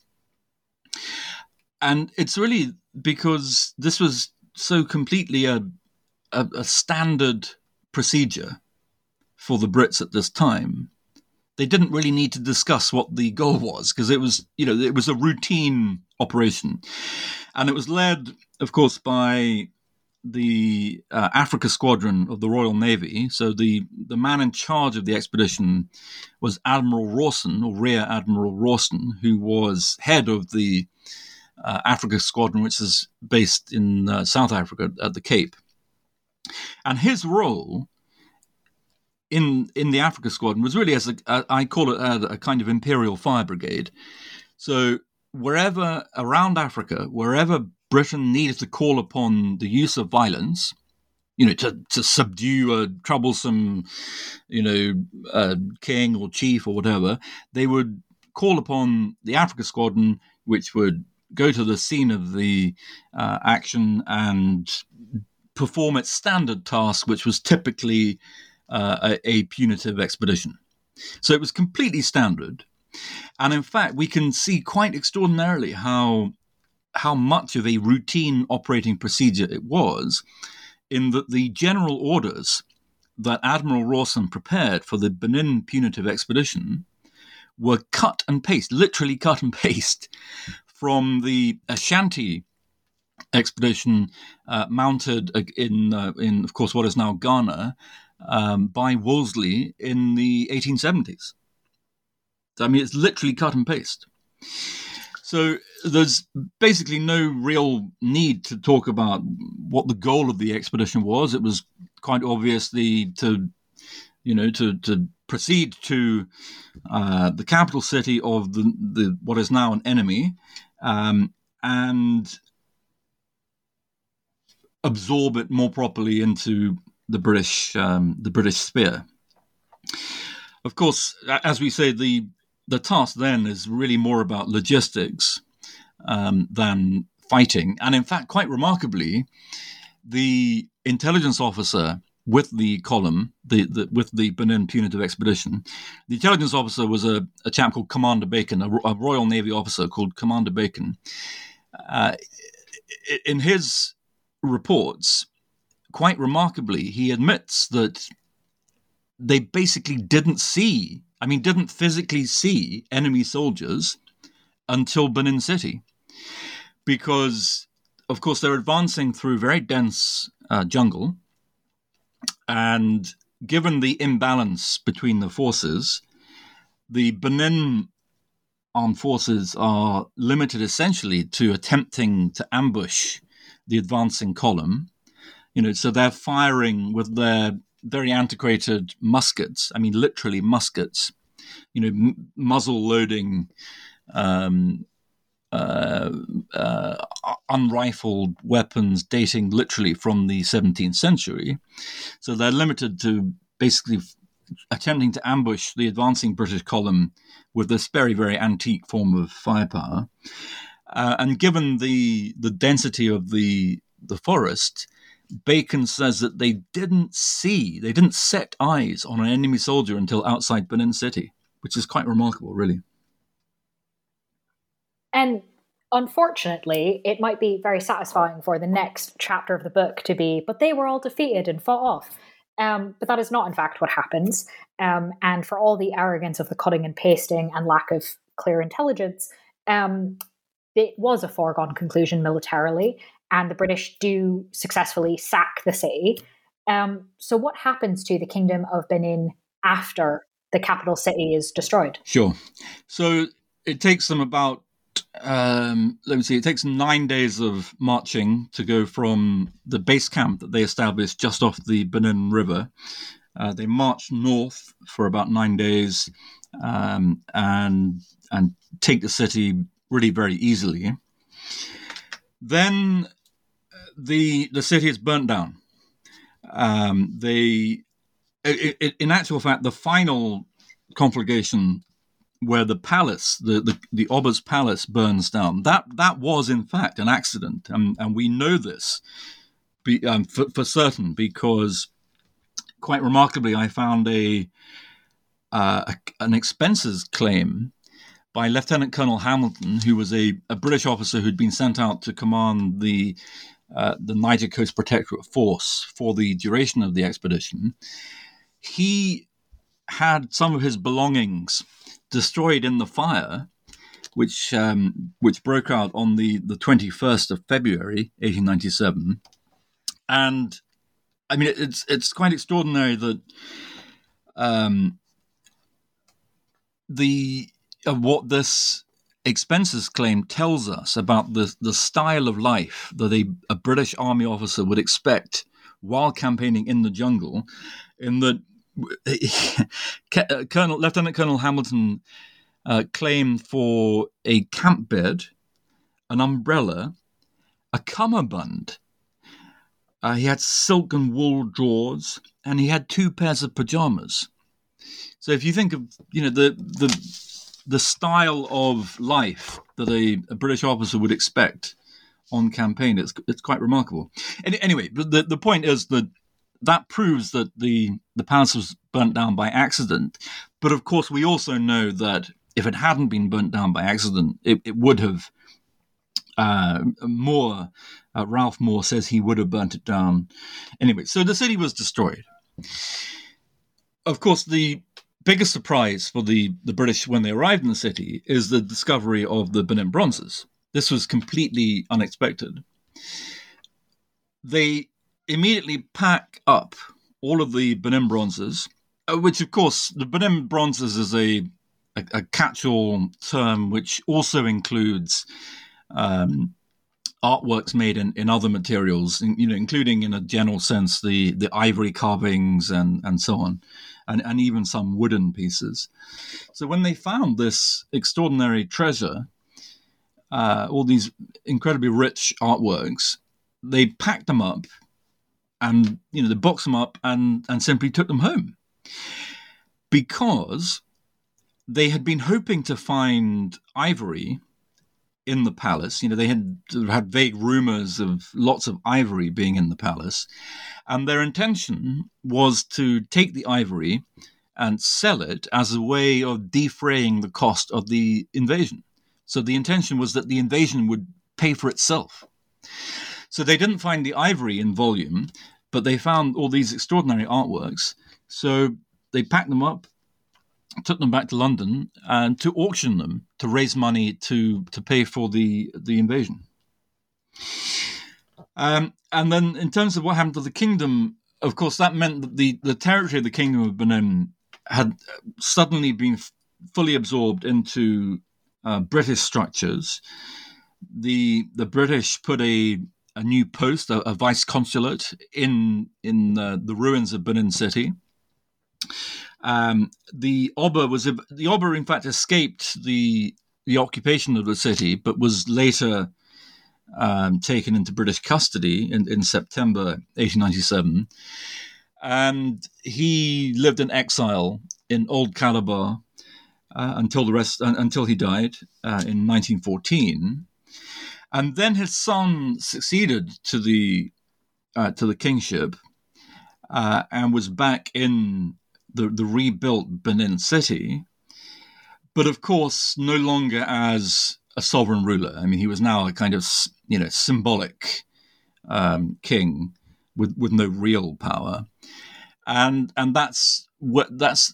And it's really because this was so completely a, a, a standard procedure for the Brits at this time they didn't really need to discuss what the goal was because it was, you know, it was a routine operation, and it was led, of course, by the uh, Africa Squadron of the Royal Navy. So the the man in charge of the expedition was Admiral Rawson, or Rear Admiral Rawson, who was head of the uh, Africa Squadron, which is based in uh, South Africa at the Cape. And his role in in the Africa Squadron was really as a, a I call it a, a kind of imperial fire brigade. So wherever around Africa, wherever Britain needed to call upon the use of violence, you know, to, to subdue a troublesome, you know, uh, king or chief or whatever, they would call upon the Africa Squadron, which would go to the scene of the uh, action and perform its standard task, which was typically uh, a, a punitive expedition. So it was completely standard. And in fact, we can see quite extraordinarily how how much of a routine operating procedure it was, in that the general orders that Admiral Rawson prepared for the Benin punitive expedition were cut and paste, literally cut and paste, from the Ashanti expedition uh, mounted in, uh, in, of course, what is now Ghana, um, by Wolseley in the 1870s. I mean, it's literally cut and paste. So there's basically no real need to talk about what the goal of the expedition was. It was quite obviously to, you know, to to proceed to uh, the capital city of the, the what is now an enemy, um, and absorb it more properly into the British um, the British sphere. Of course, as we say, the the task then is really more about logistics um, than fighting. And in fact, quite remarkably, the intelligence officer with the column, the, the, with the Benin punitive expedition, the intelligence officer was a, a chap called Commander Bacon, a, a, Royal Navy officer called Commander Bacon. Uh, in his reports, quite remarkably, he admits that they basically didn't see, I mean, didn't physically see enemy soldiers until Benin City. Because, of course, they're advancing through very dense uh, jungle. And given the imbalance between the forces, the Benin armed forces are limited essentially to attempting to ambush the advancing column. You know, so they're firing with their very antiquated muskets. I mean, literally muskets. You know, m- muzzle loading, um, uh, uh, unrifled weapons dating literally from the 17th century. So they're limited to basically attempting to ambush the advancing British column with this very, very antique form of firepower. Uh, and given the the density of the the forest, Bacon says that they didn't see, they didn't set eyes on an enemy soldier until outside Benin City, which is quite remarkable, really. And unfortunately, it might be very satisfying for the next chapter of the book to be, but they were all defeated and fought off. Um, but that is not, in fact, what happens. Um, and for all the arrogance of the cutting and pasting and lack of clear intelligence, um, it was a foregone conclusion militarily and the British do successfully sack the city. Um, so, what happens to the Kingdom of Benin after the capital city is destroyed? Sure. So, it takes them about, um, let me see, it takes nine days of marching to go from the base camp that they established just off the Benin River. Uh, they march north for about nine days um, and and take the city really very easily. Then the the city is burnt down. Um, they, it, it, in actual fact, the final conflagration where the palace, the the, the Oba's palace, burns down. That that was in fact an accident, and and we know this be, um, for, for certain because, quite remarkably, I found a, uh, a an expenses claim by Lieutenant Colonel Hamilton, who was a, a British officer who'd been sent out to command the uh, the Niger Coast Protectorate Force for the duration of the expedition, he had some of his belongings destroyed in the fire, which um, which broke out on the the twenty first of February, eighteen ninety seven, and I mean it's it's quite extraordinary that um, the uh, what this expenses claim tells us about the, the style of life that a, a British army officer would expect while campaigning in the jungle, in that Colonel Lieutenant Colonel Hamilton uh, claimed for a camp bed, an umbrella, a cummerbund. Uh, he had silk and wool drawers, and he had two pairs of pajamas. So if you think of you know the the the style of life that a, a, British officer would expect on campaign. It's it's quite remarkable. And anyway, the the point is that that proves that the the palace was burnt down by accident. But of course, we also know that if it hadn't been burnt down by accident, it, it would have. Uh, Moore, uh, Ralph Moore says he would have burnt it down. Anyway, so the city was destroyed. Of course, the biggest surprise for the, the British when they arrived in the city is the discovery of the Benin bronzes. This was completely unexpected. They immediately pack up all of the Benin bronzes, uh, which, of course, the Benin bronzes is a a, a catch-all term which also includes um, artworks made in, in other materials, you know, including in a general sense the the ivory carvings and and so on, and and even some wooden pieces. So when they found this extraordinary treasure, uh, all these incredibly rich artworks, they packed them up, and you know they boxed them up and and simply took them home, because they had been hoping to find ivory in the palace. You know, they had had vague rumors of lots of ivory being in the palace, and their intention was to take the ivory and sell it as a way of defraying the cost of the invasion. So the intention was that the invasion would pay for itself. So they didn't find the ivory in volume, but they found all these extraordinary artworks. So they packed them up, took them back to London and to auction them to raise money to to pay for the the invasion. Um, and then, in terms of what happened to the kingdom, of course, that meant that the the territory of the kingdom of Benin had suddenly been f- fully absorbed into uh, British structures. The the British put a a new post, a, a vice consulate, in in uh, the ruins of Benin City. Um, the Oba was the Oba, in fact, escaped the the occupation of the city, but was later um, taken into British custody in, in September 1897, and he lived in exile in Old Calabar uh, until the rest uh, until he died uh, in 1914, and then his son succeeded to the uh, to the kingship uh, and was back in the, the rebuilt Benin city, but of course, no longer as a sovereign ruler. I mean, he was now a kind of you know symbolic um, king with with no real power, and and that's what that's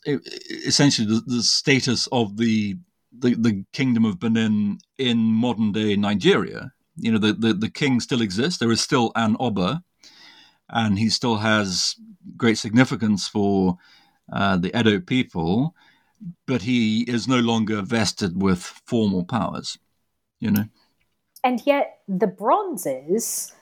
essentially the, the status of the, the the kingdom of Benin in modern day Nigeria. You know, the, the, the king still exists. There is still an Oba, and he still has great significance for uh, the Edo people, but he is no longer vested with formal powers, you know. And yet the bronzes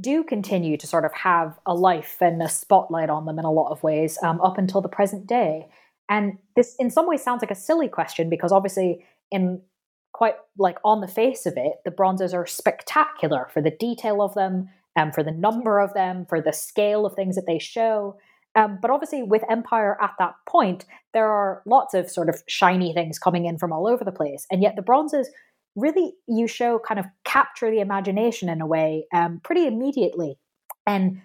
do continue to sort of have a life and a spotlight on them in a lot of ways um, up until the present day. And this, in some ways, sounds like a silly question because obviously, in quite like on the face of it, the bronzes are spectacular for the detail of them, and um, for the number of them, for the scale of things that they show. Um, but obviously, with Empire at that point, there are lots of sort of shiny things coming in from all over the place. And yet, the bronzes really, you show kind of capture the imagination in a way um, pretty immediately. And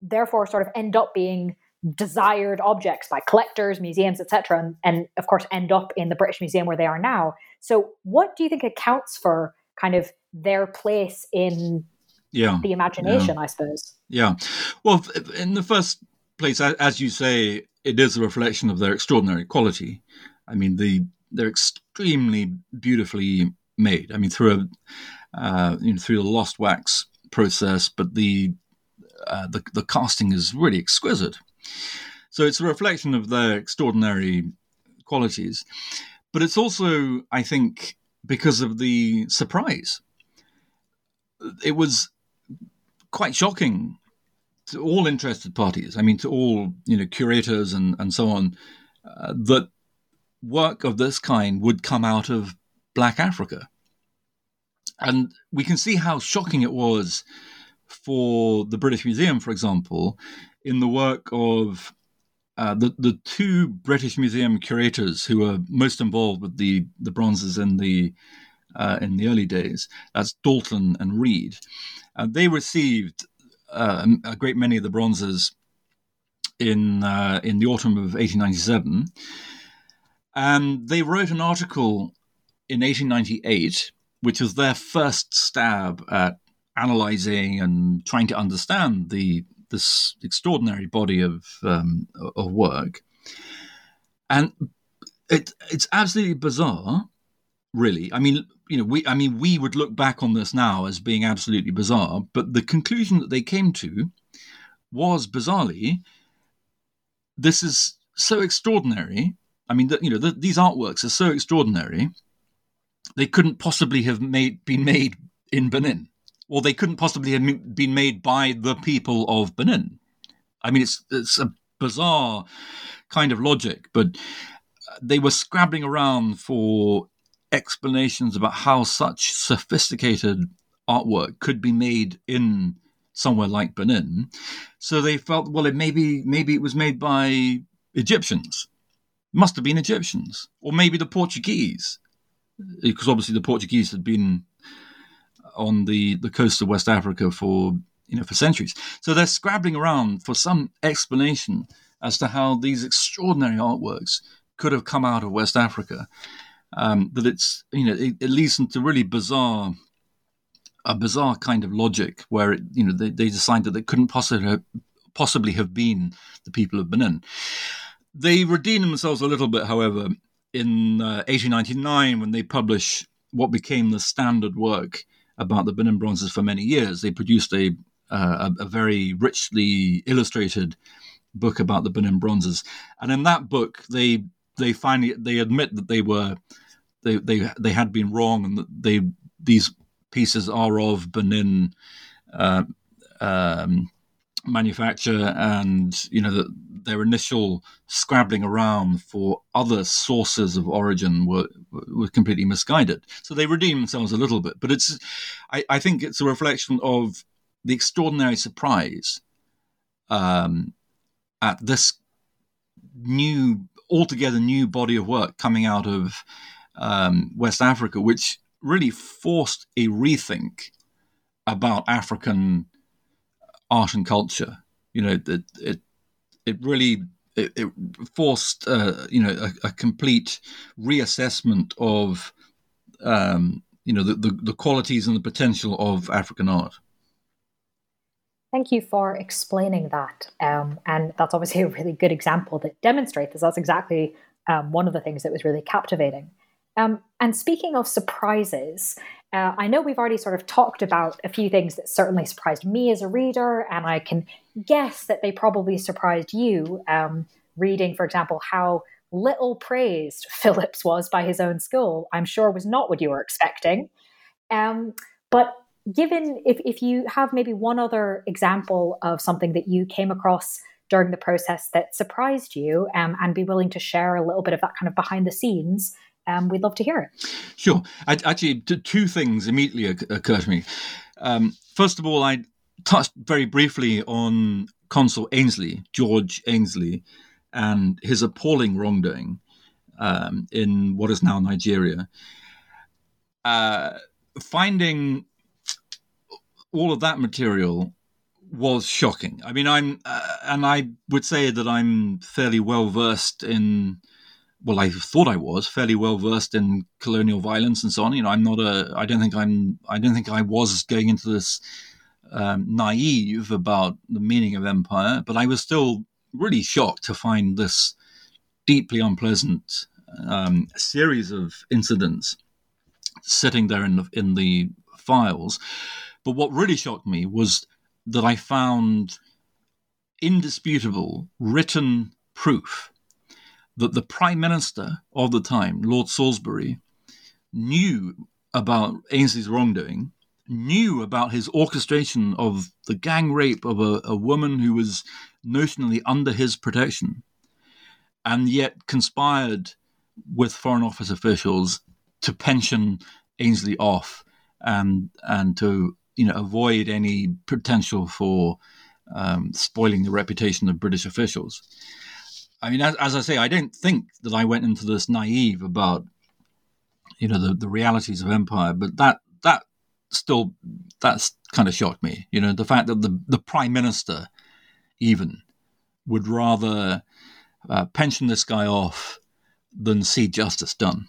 therefore, sort of end up being desired objects by collectors, museums, etc., and, and of course end up in the British Museum where they are now. So, what do you think accounts for kind of their place in yeah, the imagination? Yeah. I suppose. Yeah. Well, in the first place, as you say, it is a reflection of their extraordinary quality. I mean, the they're extremely beautifully made. I mean, through a uh, you know, through the lost wax process, but the, uh, the the casting is really exquisite. So it's a reflection of their extraordinary qualities, but it's also, I think, because of the surprise. It was quite shocking to all interested parties, I mean, to all you know curators and and so on, uh, that work of this kind would come out of Black Africa, and we can see how shocking it was for the British Museum, for example, in the work of uh, the the two British Museum curators who were most involved with the the bronzes in the uh, in the early days. That's Dalton and Read. Uh, they received uh, a great many of the bronzes in uh, in the autumn of 1897, and they wrote an article in 1898, which was their first stab at analyzing and trying to understand the this extraordinary body of um, of work, and it it's absolutely bizarre, really. I mean, you know, we I mean, we would look back on this now as being absolutely bizarre, but the conclusion that they came to was bizarrely, this is so extraordinary. I mean, the, you know, the, these artworks are so extraordinary, they couldn't possibly have made been made in Benin, or they couldn't possibly have been made by the people of Benin. I mean, it's it's a bizarre kind of logic, but uh, they were scrabbling around for explanations about how such sophisticated artwork could be made in somewhere like Benin. So they felt, well, it maybe maybe it was made by Egyptians. It Must have been Egyptians, or maybe the Portuguese, because obviously the Portuguese had been on the the coast of West Africa for you know for centuries. So they're scrabbling around for some explanation as to how these extraordinary artworks could have come out of West Africa. Um, that it's you know it, it leads into really bizarre a bizarre kind of logic where it, you know they, they decided that they couldn't possibly have, possibly have been the people of Benin. They redeem themselves a little bit, however, in uh, 1899 when they publish what became the standard work about the Benin bronzes for many years. They produced a uh, a, a, very richly illustrated book about the Benin bronzes, and in that book they they finally they admit that they were they they they had been wrong and that they these pieces are of Benin uh, um, manufacture, and you know the, their initial scrabbling around for other sources of origin were were completely misguided. So they redeem themselves a little bit, but it's I, I think it's a reflection of the extraordinary surprise um, at this new altogether new body of work coming out of um, West Africa, which really forced a rethink about African art and culture. You know, it it, it really it, it forced uh, you know a, a, complete reassessment of um, you know the, the, the qualities and the potential of African art. Thank you for explaining that, um, and that's obviously a really good example that demonstrates this. That's exactly um, one of the things that was really captivating. Um, and speaking of surprises, uh, I know we've already sort of talked about a few things that certainly surprised me as a reader, and I can guess that they probably surprised you. Um, reading, for example, how little praised Phillips was by his own school, I'm sure was not what you were expecting. Um, but given if, if you have maybe one other example of something that you came across during the process that surprised you um, and be willing to share a little bit of that kind of behind the scenes um, we'd love to hear it. Sure. I, actually, two things immediately occur to me. Um, first of all, I touched very briefly on Consul Ainsley, George Ainsley, and his appalling wrongdoing um, in what is now Nigeria. Uh, finding all of that material was shocking. I mean, I'm, uh, and I would say that I'm fairly well versed in well, I thought I was fairly well versed in colonial violence and so on. You know, I'm not a. I don't think I'm. I don't think I was going into this um, naive about the meaning of empire, but I was still really shocked to find this deeply unpleasant um, series of incidents sitting there in the in the files. But what really shocked me was that I found indisputable written proof that the Prime Minister of the time, Lord Salisbury, knew about Ainsley's wrongdoing, knew about his orchestration of the gang rape of a, a woman who was notionally under his protection, and yet conspired with Foreign Office officials to pension Ainsley off and and to you know avoid any potential for um, spoiling the reputation of British officials. I mean, as, as, I say, I don't think that I went into this naive about, you know, the, the realities of empire, but that that still that's kind of shocked me. You know, the fact that the the prime minister even would rather uh, pension this guy off than see justice done.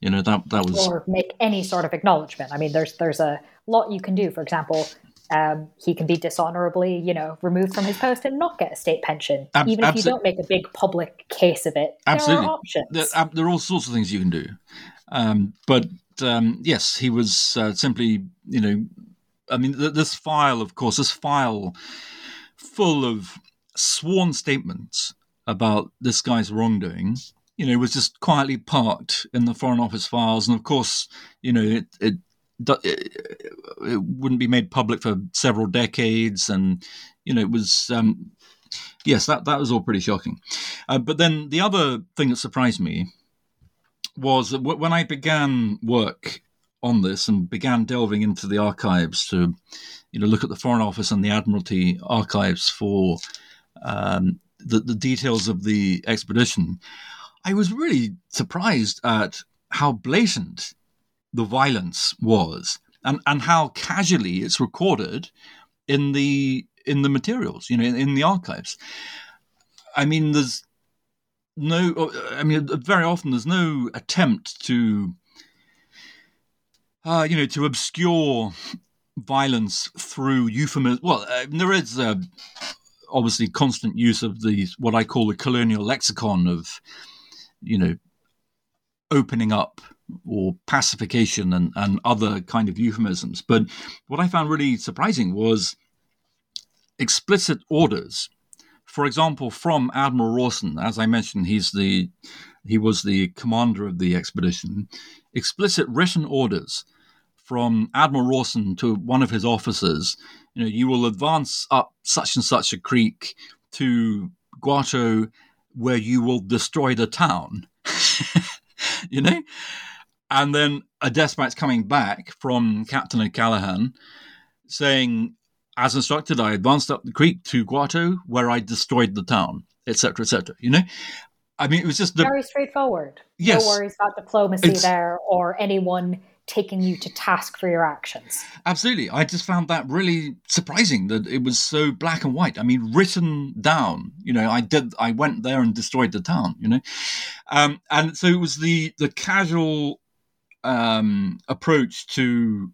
You know, that that was or make any sort of acknowledgement. I mean, there's there's a lot you can do. For example, um, he can be dishonorably, you know, removed from his post and not get a state pension, Ab- even if you don't make a big public case of it. Absolutely, there are options. There, there, are all sorts of things you can do, um, but um, yes, he was uh, simply, you know, I mean, th- this file, of course, this file full of sworn statements about this guy's wrongdoing you know, was just quietly parked in the Foreign Office files, and of course, you know, it it, it, wouldn't be made public for several decades, and you know, it was. Um, yes, that that was all pretty shocking. Uh, but then the other thing that surprised me was that when I began work on this and began delving into the archives to, you know, look at the Foreign Office and the Admiralty archives for um, the, the details of the expedition, I was really surprised at how blatant the violence was and, and how casually it's recorded in the in the materials, you know, in, in the archives. I mean, there's no, I mean, very often there's no attempt to uh, you know, to obscure violence through euphemism. Well, uh, there is uh, obviously constant use of the what I call the colonial lexicon of, you know, opening up or pacification and, and other kind of euphemisms. But what I found really surprising was explicit orders. For example, from Admiral Rawson, as I mentioned, he's the he was the commander of the expedition. Explicit written orders from Admiral Rawson to one of his officers, you know, you will advance up such and such a creek to Gwato, where you will destroy the town. you know, and then a dispatch coming back from Captain O'Callaghan saying, as instructed, I advanced up the creek to Gwato, where I destroyed the town, etc., etc. You know, I mean, it was just the, very straightforward. Yes, no worries about diplomacy there or anyone taking you to task for your actions. Absolutely. I just found that really surprising that it was so black and white. I mean, written down, you know, I did, I went there and destroyed the town, you know. Um, and so it was the, the casual um, approach to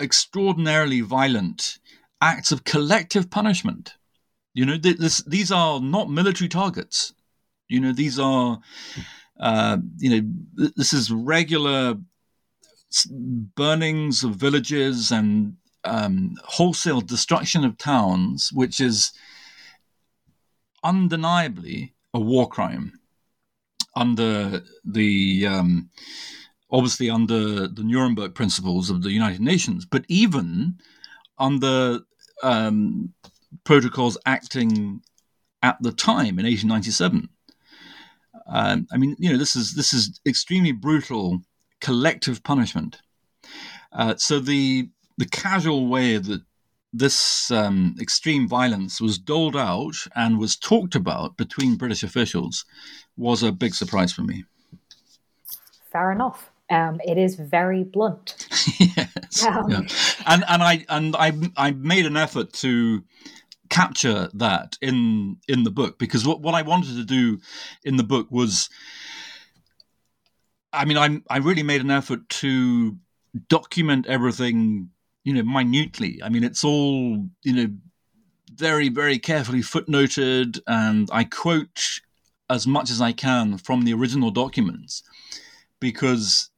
extraordinarily violent acts of collective punishment. You know, this, these are not military targets. You know, these are, uh, you know, this is regular burnings of villages and um, wholesale destruction of towns, which is undeniably a war crime under the um, obviously under the Nuremberg principles of the United Nations, but even under um, protocols acting at the time in 1897. Um, I mean, you know, this is this is extremely brutal collective punishment. Uh, so the the casual way that this um, extreme violence was doled out and was talked about between British officials was a big surprise for me. Fair enough. Um, it is very blunt. yes, um, yeah. and and I and I I made an effort to capture that in in the book because what, what I wanted to do in the book was I mean, I I really made an effort to document everything, you know, minutely. I mean, it's all you know, very very carefully footnoted, and I quote as much as I can from the original documents because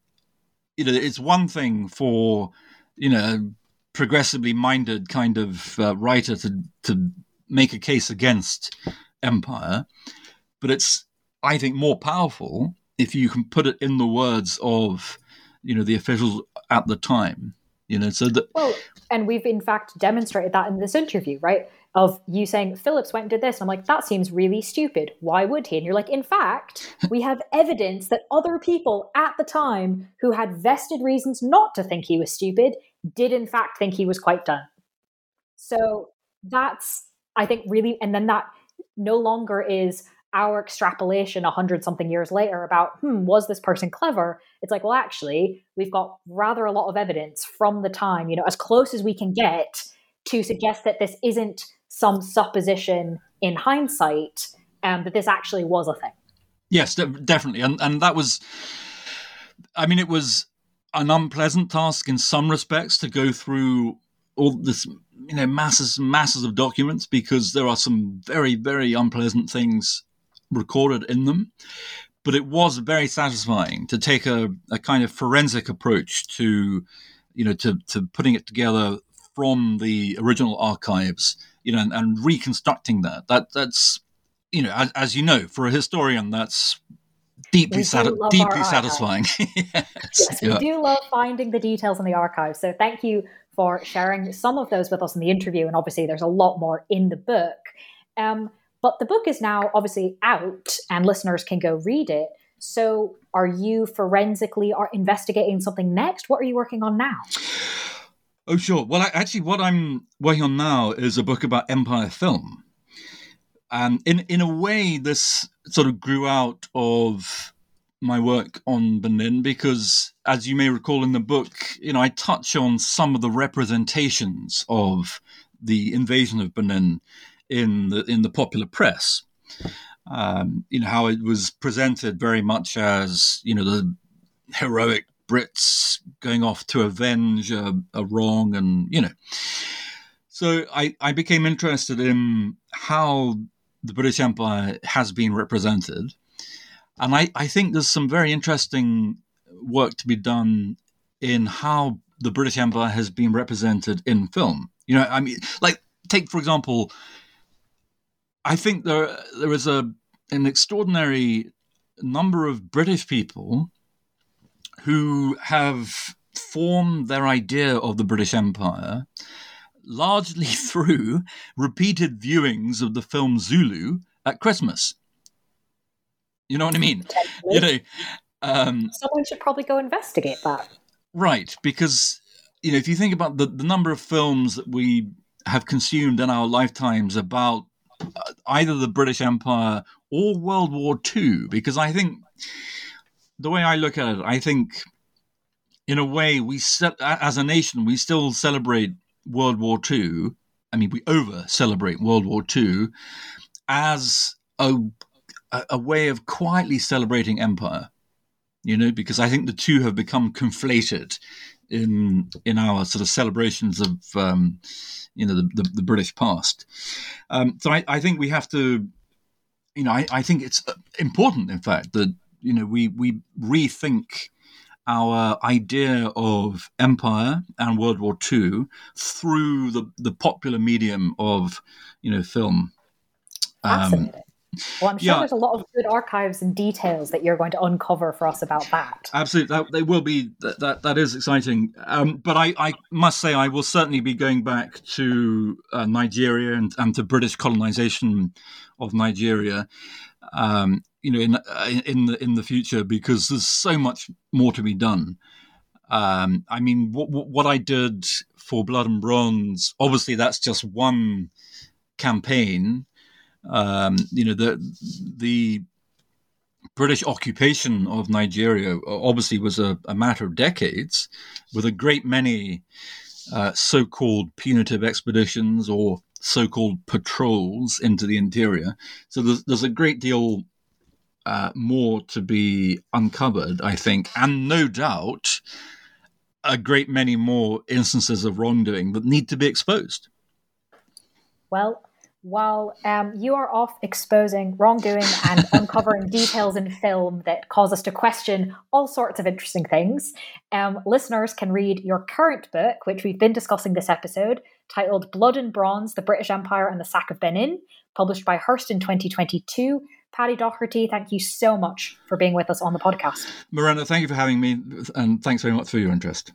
you know it's one thing for you know progressively minded kind of uh, writer to to make a case against empire, but it's I think more powerful if you can put it in the words of you know the officials at the time you know so that well and we've in fact demonstrated that in this interview right of you saying phillips went and did this. I'm like that seems really stupid. Why would he? And you're like in fact we have evidence that other people at the time who had vested reasons not to think he was stupid did in fact think he was quite done so that's i think really and then that no longer is our extrapolation a hundred something years later about, hmm, was this person clever? It's like, well, actually, we've got rather a lot of evidence from the time, you know, as close as we can get to suggest that this isn't some supposition in hindsight, um, that this actually was a thing. Yes, definitely, and and that was, I mean, it was an unpleasant task in some respects to go through all this you know masses and masses of documents because there are some very very unpleasant things recorded in them. But it was very satisfying to take a, a kind of forensic approach to, you know, to, to putting it together from the original archives, you know, and, and reconstructing that. That that's, you know, as, as you know, for a historian, that's deeply sati- deeply satisfying. yes, yes yeah. we do love finding the details in the archive. So thank you for sharing some of those with us in the interview. And obviously, there's a lot more in the book. Um, but the book is now obviously out, and listeners can go read it. So, are you forensically or investigating something next? What are you working on now? Oh, sure. Well, I, actually, what I'm working on now is a book about Empire film. And in, in a way, this sort of grew out of my work on Benin because, as you may recall in the book, you know, I touch on some of the representations of the invasion of Benin in the in the popular press. Um, you know how it was presented very much as you know the heroic Brits going off to avenge a, a wrong, and you know. So I, I became interested in how the British Empire has been represented. And I, I think there's some very interesting work to be done in how the British Empire has been represented in film. You know, I mean, like, take, for example, I think there there is a an extraordinary number of British people who have formed their idea of the British Empire largely through repeated viewings of the film Zulu at Christmas. You know what I mean? You know, um, someone should probably go investigate that. Right, because you know, if you think about the, the number of films that we have consumed in our lifetimes about uh, either the British Empire or World War II, because I think the way I look at it, I think in a way we set, as a nation we still celebrate World War II. I mean, we over celebrate World War II as a a way of quietly celebrating empire. You know, because I think the two have become conflated in in our sort of celebrations of um, you know the, the, the British past. Um, so I, I, think we have to, you know, I, I think it's uh, important, in fact, that you know we we rethink our idea of empire and World War II through the, the popular medium of you know film. Um, well, I'm sure yeah. there's a lot of good archives and details that you're going to uncover for us about that. Absolutely, that, they will be. That that, that is exciting. Um, but I, I must say, I will certainly be going back to uh, Nigeria and, and to British colonization of Nigeria. Um, you know, in uh, in the in the future, because there's so much more to be done. Um, I mean, what, what I did for Blood and Bronze, obviously, that's just one campaign um, you know, the the British occupation of Nigeria obviously was a, a matter of decades, with a great many uh, so-called punitive expeditions or so-called patrols into the interior. So there's, there's a great deal uh, more to be uncovered, I think, and no doubt a great many more instances of wrongdoing that need to be exposed. Well, while um, you are off exposing wrongdoing and uncovering details in film that cause us to question all sorts of interesting things, um, listeners can read your current book, which we've been discussing this episode, titled Blood and Bronze The British Empire and the Sack of Benin, published by Hurst in 2022. Paddy Docherty, thank you so much for being with us on the podcast. Miranda, thank you for having me, and thanks very much for your interest.